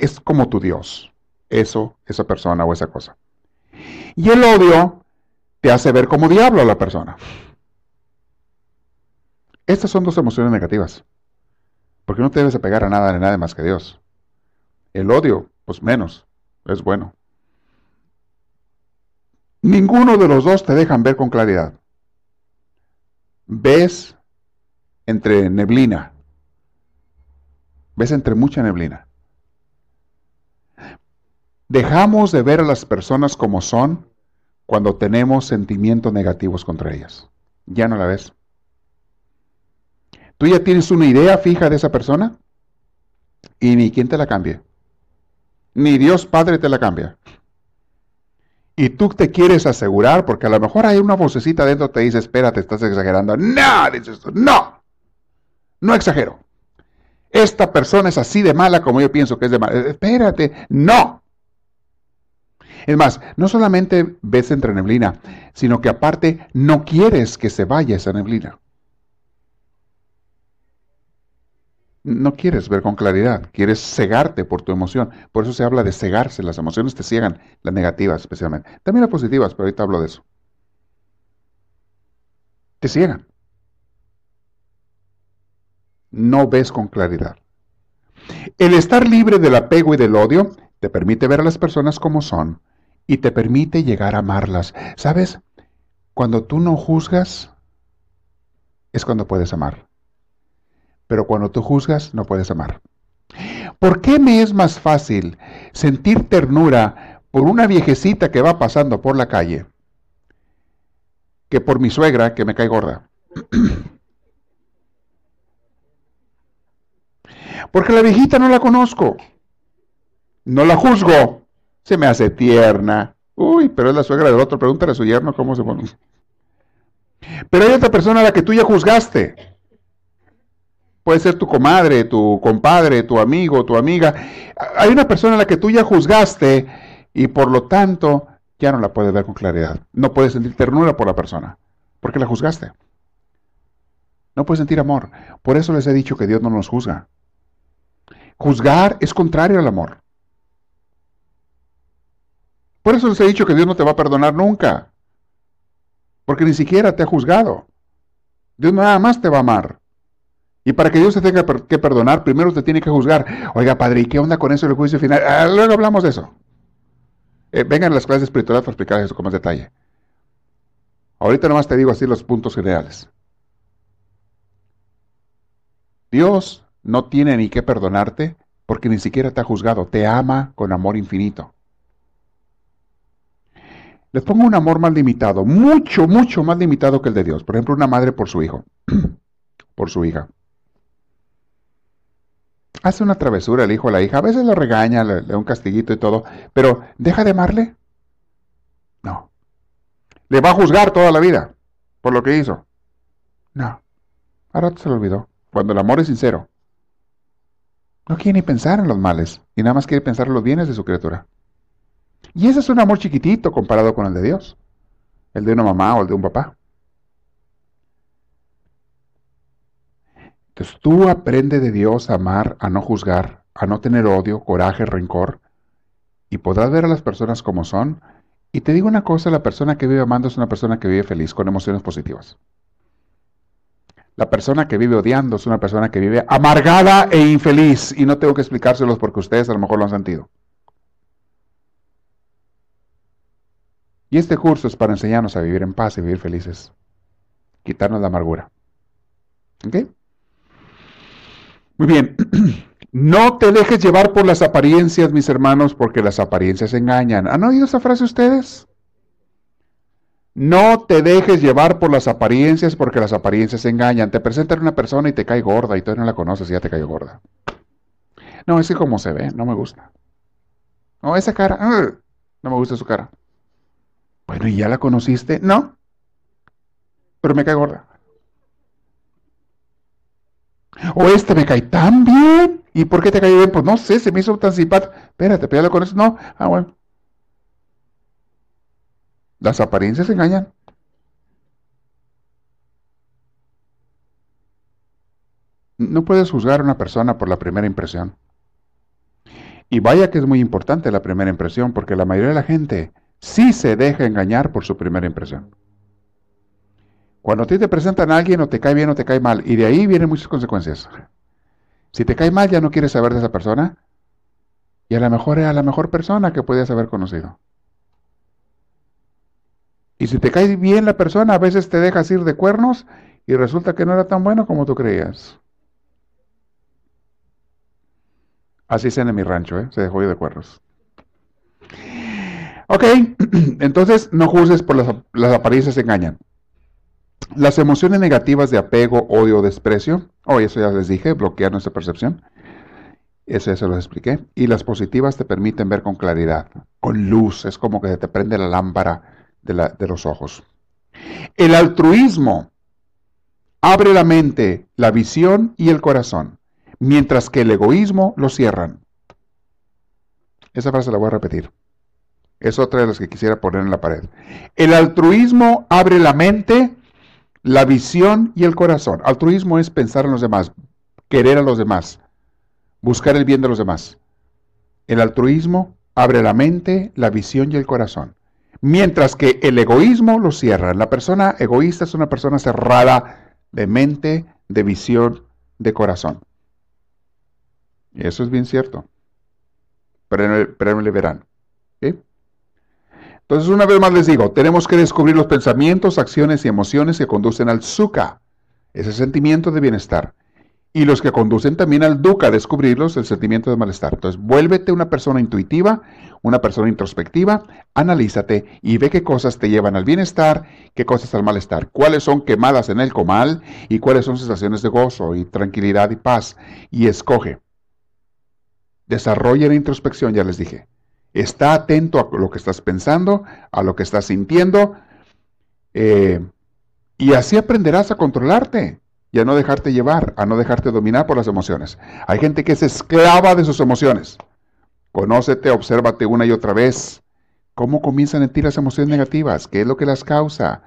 es como tu Dios, eso, esa persona o esa cosa. Y el odio te hace ver como diablo a la persona. Estas son dos emociones negativas. Porque no te debes apegar a nada ni nada más que Dios. El odio, pues menos es bueno. Ninguno de los dos te dejan ver con claridad. Ves entre neblina. Ves entre mucha neblina. Dejamos de ver a las personas como son cuando tenemos sentimientos negativos contra ellas. Ya no la ves. Tú ya tienes una idea fija de esa persona y ni quien te la cambie ni Dios Padre te la cambia. Y tú te quieres asegurar, porque a lo mejor hay una vocecita dentro que te dice, espérate, estás exagerando. No, no, no exagero. Esta persona es así de mala como yo pienso que es de mala. Espérate, no. Es más, no solamente ves entre neblina, sino que aparte no quieres que se vaya esa neblina. no quieres ver con claridad, quieres cegarte por tu emoción. Por eso se habla de cegarse, las emociones te ciegan, las negativas especialmente. También las positivas, pero ahorita hablo de eso. Te ciegan. No ves con claridad. El estar libre del apego y del odio te permite ver a las personas como son y te permite llegar a amarlas. ¿Sabes? Cuando tú no juzgas, es cuando puedes amar pero cuando tú juzgas no puedes amar. ¿Por qué me es más fácil sentir ternura por una viejecita que va pasando por la calle que por mi suegra que me cae gorda? Porque la viejita no la conozco. No la juzgo. Se me hace tierna. Uy, pero es la suegra del otro. Pregúntale a su yerno cómo se pone. Pero hay otra persona a la que tú ya juzgaste. Puede ser tu comadre, tu compadre, tu amigo, tu amiga. Hay una persona a la que tú ya juzgaste y por lo tanto ya no la puedes ver con claridad. No puedes sentir ternura por la persona porque la juzgaste. No puedes sentir amor. Por eso les he dicho que Dios no nos juzga. Juzgar es contrario al amor. Por eso les he dicho que Dios no te va a perdonar nunca. Porque ni siquiera te ha juzgado. Dios nada más te va a amar. Y para que Dios te tenga que perdonar, primero te tiene que juzgar. Oiga, padre, ¿y qué onda con eso el juicio final? Ah, luego hablamos de eso. Eh, vengan las clases espirituales para explicar eso con más detalle. Ahorita nomás te digo así los puntos generales. Dios no tiene ni que perdonarte porque ni siquiera te ha juzgado, te ama con amor infinito. Les pongo un amor más limitado, mucho, mucho más limitado que el de Dios. Por ejemplo, una madre por su hijo, por su hija. Hace una travesura el hijo o la hija, a veces lo regaña, le, da un castiguito y todo, pero ¿deja de amarle? No. ¿Le va a juzgar toda la vida por lo que hizo? No. Ahora se lo olvidó. Cuando el amor es sincero. No quiere ni pensar en los males y nada más quiere pensar en los bienes de su criatura. Y ese es un amor chiquitito comparado con el de Dios, el de una mamá o el de un papá. Entonces tú aprende de Dios a amar, a no juzgar, a no tener odio, coraje, rencor, y podrás ver a las personas como son. Y te digo una cosa, la persona que vive amando es una persona que vive feliz, con emociones positivas. La persona que vive odiando es una persona que vive amargada e infeliz. Y no tengo que explicárselos porque ustedes a lo mejor lo han sentido. Y este curso es para enseñarnos a vivir en paz y vivir felices. Quitarnos la amargura. ¿Ok? Muy bien. No te dejes llevar por las apariencias, mis hermanos, porque las apariencias engañan. ¿Han oído esa frase ustedes? No te dejes llevar por las apariencias porque las apariencias engañan. Te presentan una persona y te cae gorda y tú no la conoces y ya te cayó gorda. No, es como se ve, no me gusta. No, esa cara, no me gusta su cara. Bueno, ¿y ya la conociste? No. Pero me cae gorda. O este me cae tan bien. ¿Y por qué te cae bien? Pues no sé, se me hizo tan simpático. Espérate, pero ya lo conoces. No. Ah, bueno. Las apariencias engañan. No puedes juzgar a una persona por la primera impresión. Y vaya que es muy importante la primera impresión, porque la mayoría de la gente sí se deja engañar por su primera impresión. Cuando a ti te presentan a alguien o te cae bien o te cae mal, y de ahí vienen muchas consecuencias. Si te cae mal ya no quieres saber de esa persona, y a lo mejor era la mejor persona que podías haber conocido. Y si te cae bien la persona, a veces te dejas ir de cuernos y resulta que no era tan bueno como tú creías. Así es en mi rancho, ¿eh? se dejó ir de cuernos. Ok, entonces no juzgues por las, las apariencias engañan. Las emociones negativas de apego, odio o desprecio, oh, eso ya les dije, bloquear nuestra percepción. Eso ya se lo expliqué. Y las positivas te permiten ver con claridad, con luz. Es como que te prende la lámpara de, de los ojos. El altruismo abre la mente, la visión y el corazón, mientras que el egoísmo lo cierran. Esa frase la voy a repetir. Es otra de las que quisiera poner en la pared. El altruismo abre la mente, la visión y el corazón. Altruismo es pensar en los demás, querer a los demás, buscar el bien de los demás. El altruismo abre la mente, la visión y el corazón. Mientras que el egoísmo lo cierra. La persona egoísta es una persona cerrada de mente, de visión, de corazón. Y eso es bien cierto. Pero, pero le verán. Entonces, una vez más les digo, tenemos que descubrir los pensamientos, acciones y emociones que conducen al sukha, ese sentimiento de bienestar. Y los que conducen también al dukkha, descubrirlos, el sentimiento de malestar. Entonces, vuélvete una persona intuitiva, una persona introspectiva, analízate y ve qué cosas te llevan al bienestar, qué cosas al malestar, cuáles son quemadas en el comal y cuáles son sensaciones de gozo y tranquilidad y paz. Y escoge. Desarrolla la introspección, ya les dije. Está atento a lo que estás pensando, a lo que estás sintiendo, eh, y así aprenderás a controlarte y a no dejarte llevar, a no dejarte dominar por las emociones. Hay gente que es esclava de sus emociones. Conócete, obsérvate una y otra vez. ¿Cómo comienzan en ti las emociones negativas? ¿Qué es lo que las causa?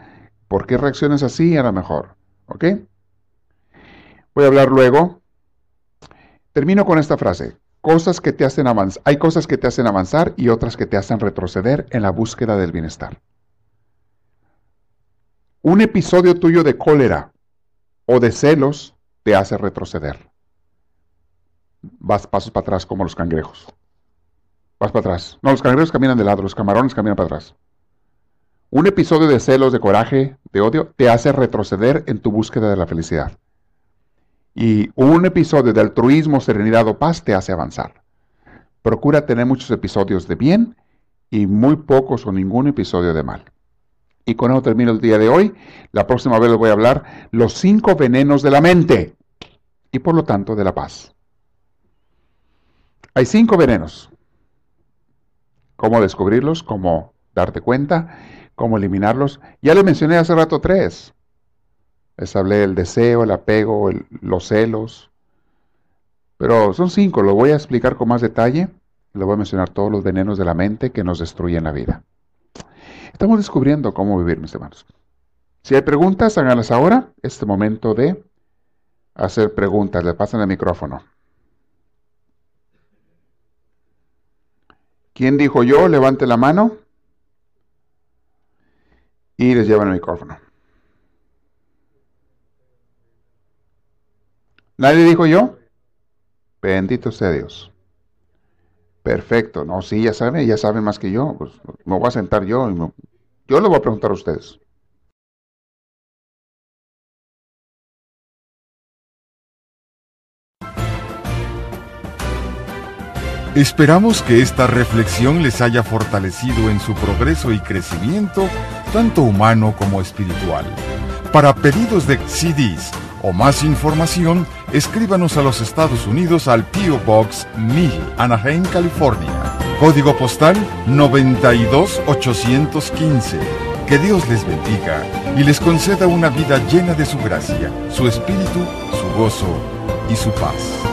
¿Por qué reaccionas así a lo mejor? ¿Ok? Voy a hablar luego. Termino con esta frase cosas que te hacen avanzar, hay cosas que te hacen avanzar y otras que te hacen retroceder en la búsqueda del bienestar. Un episodio tuyo de cólera o de celos te hace retroceder. Vas pasos para atrás como los cangrejos. Vas para atrás. No, los cangrejos caminan de lado, los camarones caminan para atrás. Un episodio de celos, de coraje, de odio, te hace retroceder en tu búsqueda de la felicidad. Y un episodio de altruismo, serenidad o paz te hace avanzar. Procura tener muchos episodios de bien y muy pocos o ningún episodio de mal. Y con eso termino el día de hoy. La próxima vez les voy a hablar los cinco venenos de la mente y por lo tanto de la paz. Hay cinco venenos. ¿Cómo descubrirlos? ¿Cómo darte cuenta? ¿Cómo eliminarlos? Ya les mencioné hace rato tres. Les hablé del deseo, el apego, los celos. Pero son cinco, lo voy a explicar con más detalle. Les voy a mencionar todos los venenos de la mente que nos destruyen la vida. Estamos descubriendo cómo vivir, mis hermanos. Si hay preguntas, háganlas ahora. Este momento de hacer preguntas. Le pasan el micrófono. ¿Quién dijo yo? Levante la mano. Y les llevan el micrófono. ¿Nadie dijo yo? Bendito sea Dios. Perfecto. No, sí, ya saben, ya saben más que yo. Pues me voy a sentar yo y yo les voy a preguntar a ustedes. Esperamos que esta reflexión les haya fortalecido en su progreso y crecimiento, tanto humano como espiritual. Para pedidos de CDs o más información, escríbanos a los Estados Unidos al PO Box 1000, Anaheim, California. Código postal 92815. Que Dios les bendiga y les conceda una vida llena de su gracia, su espíritu, su gozo y su paz.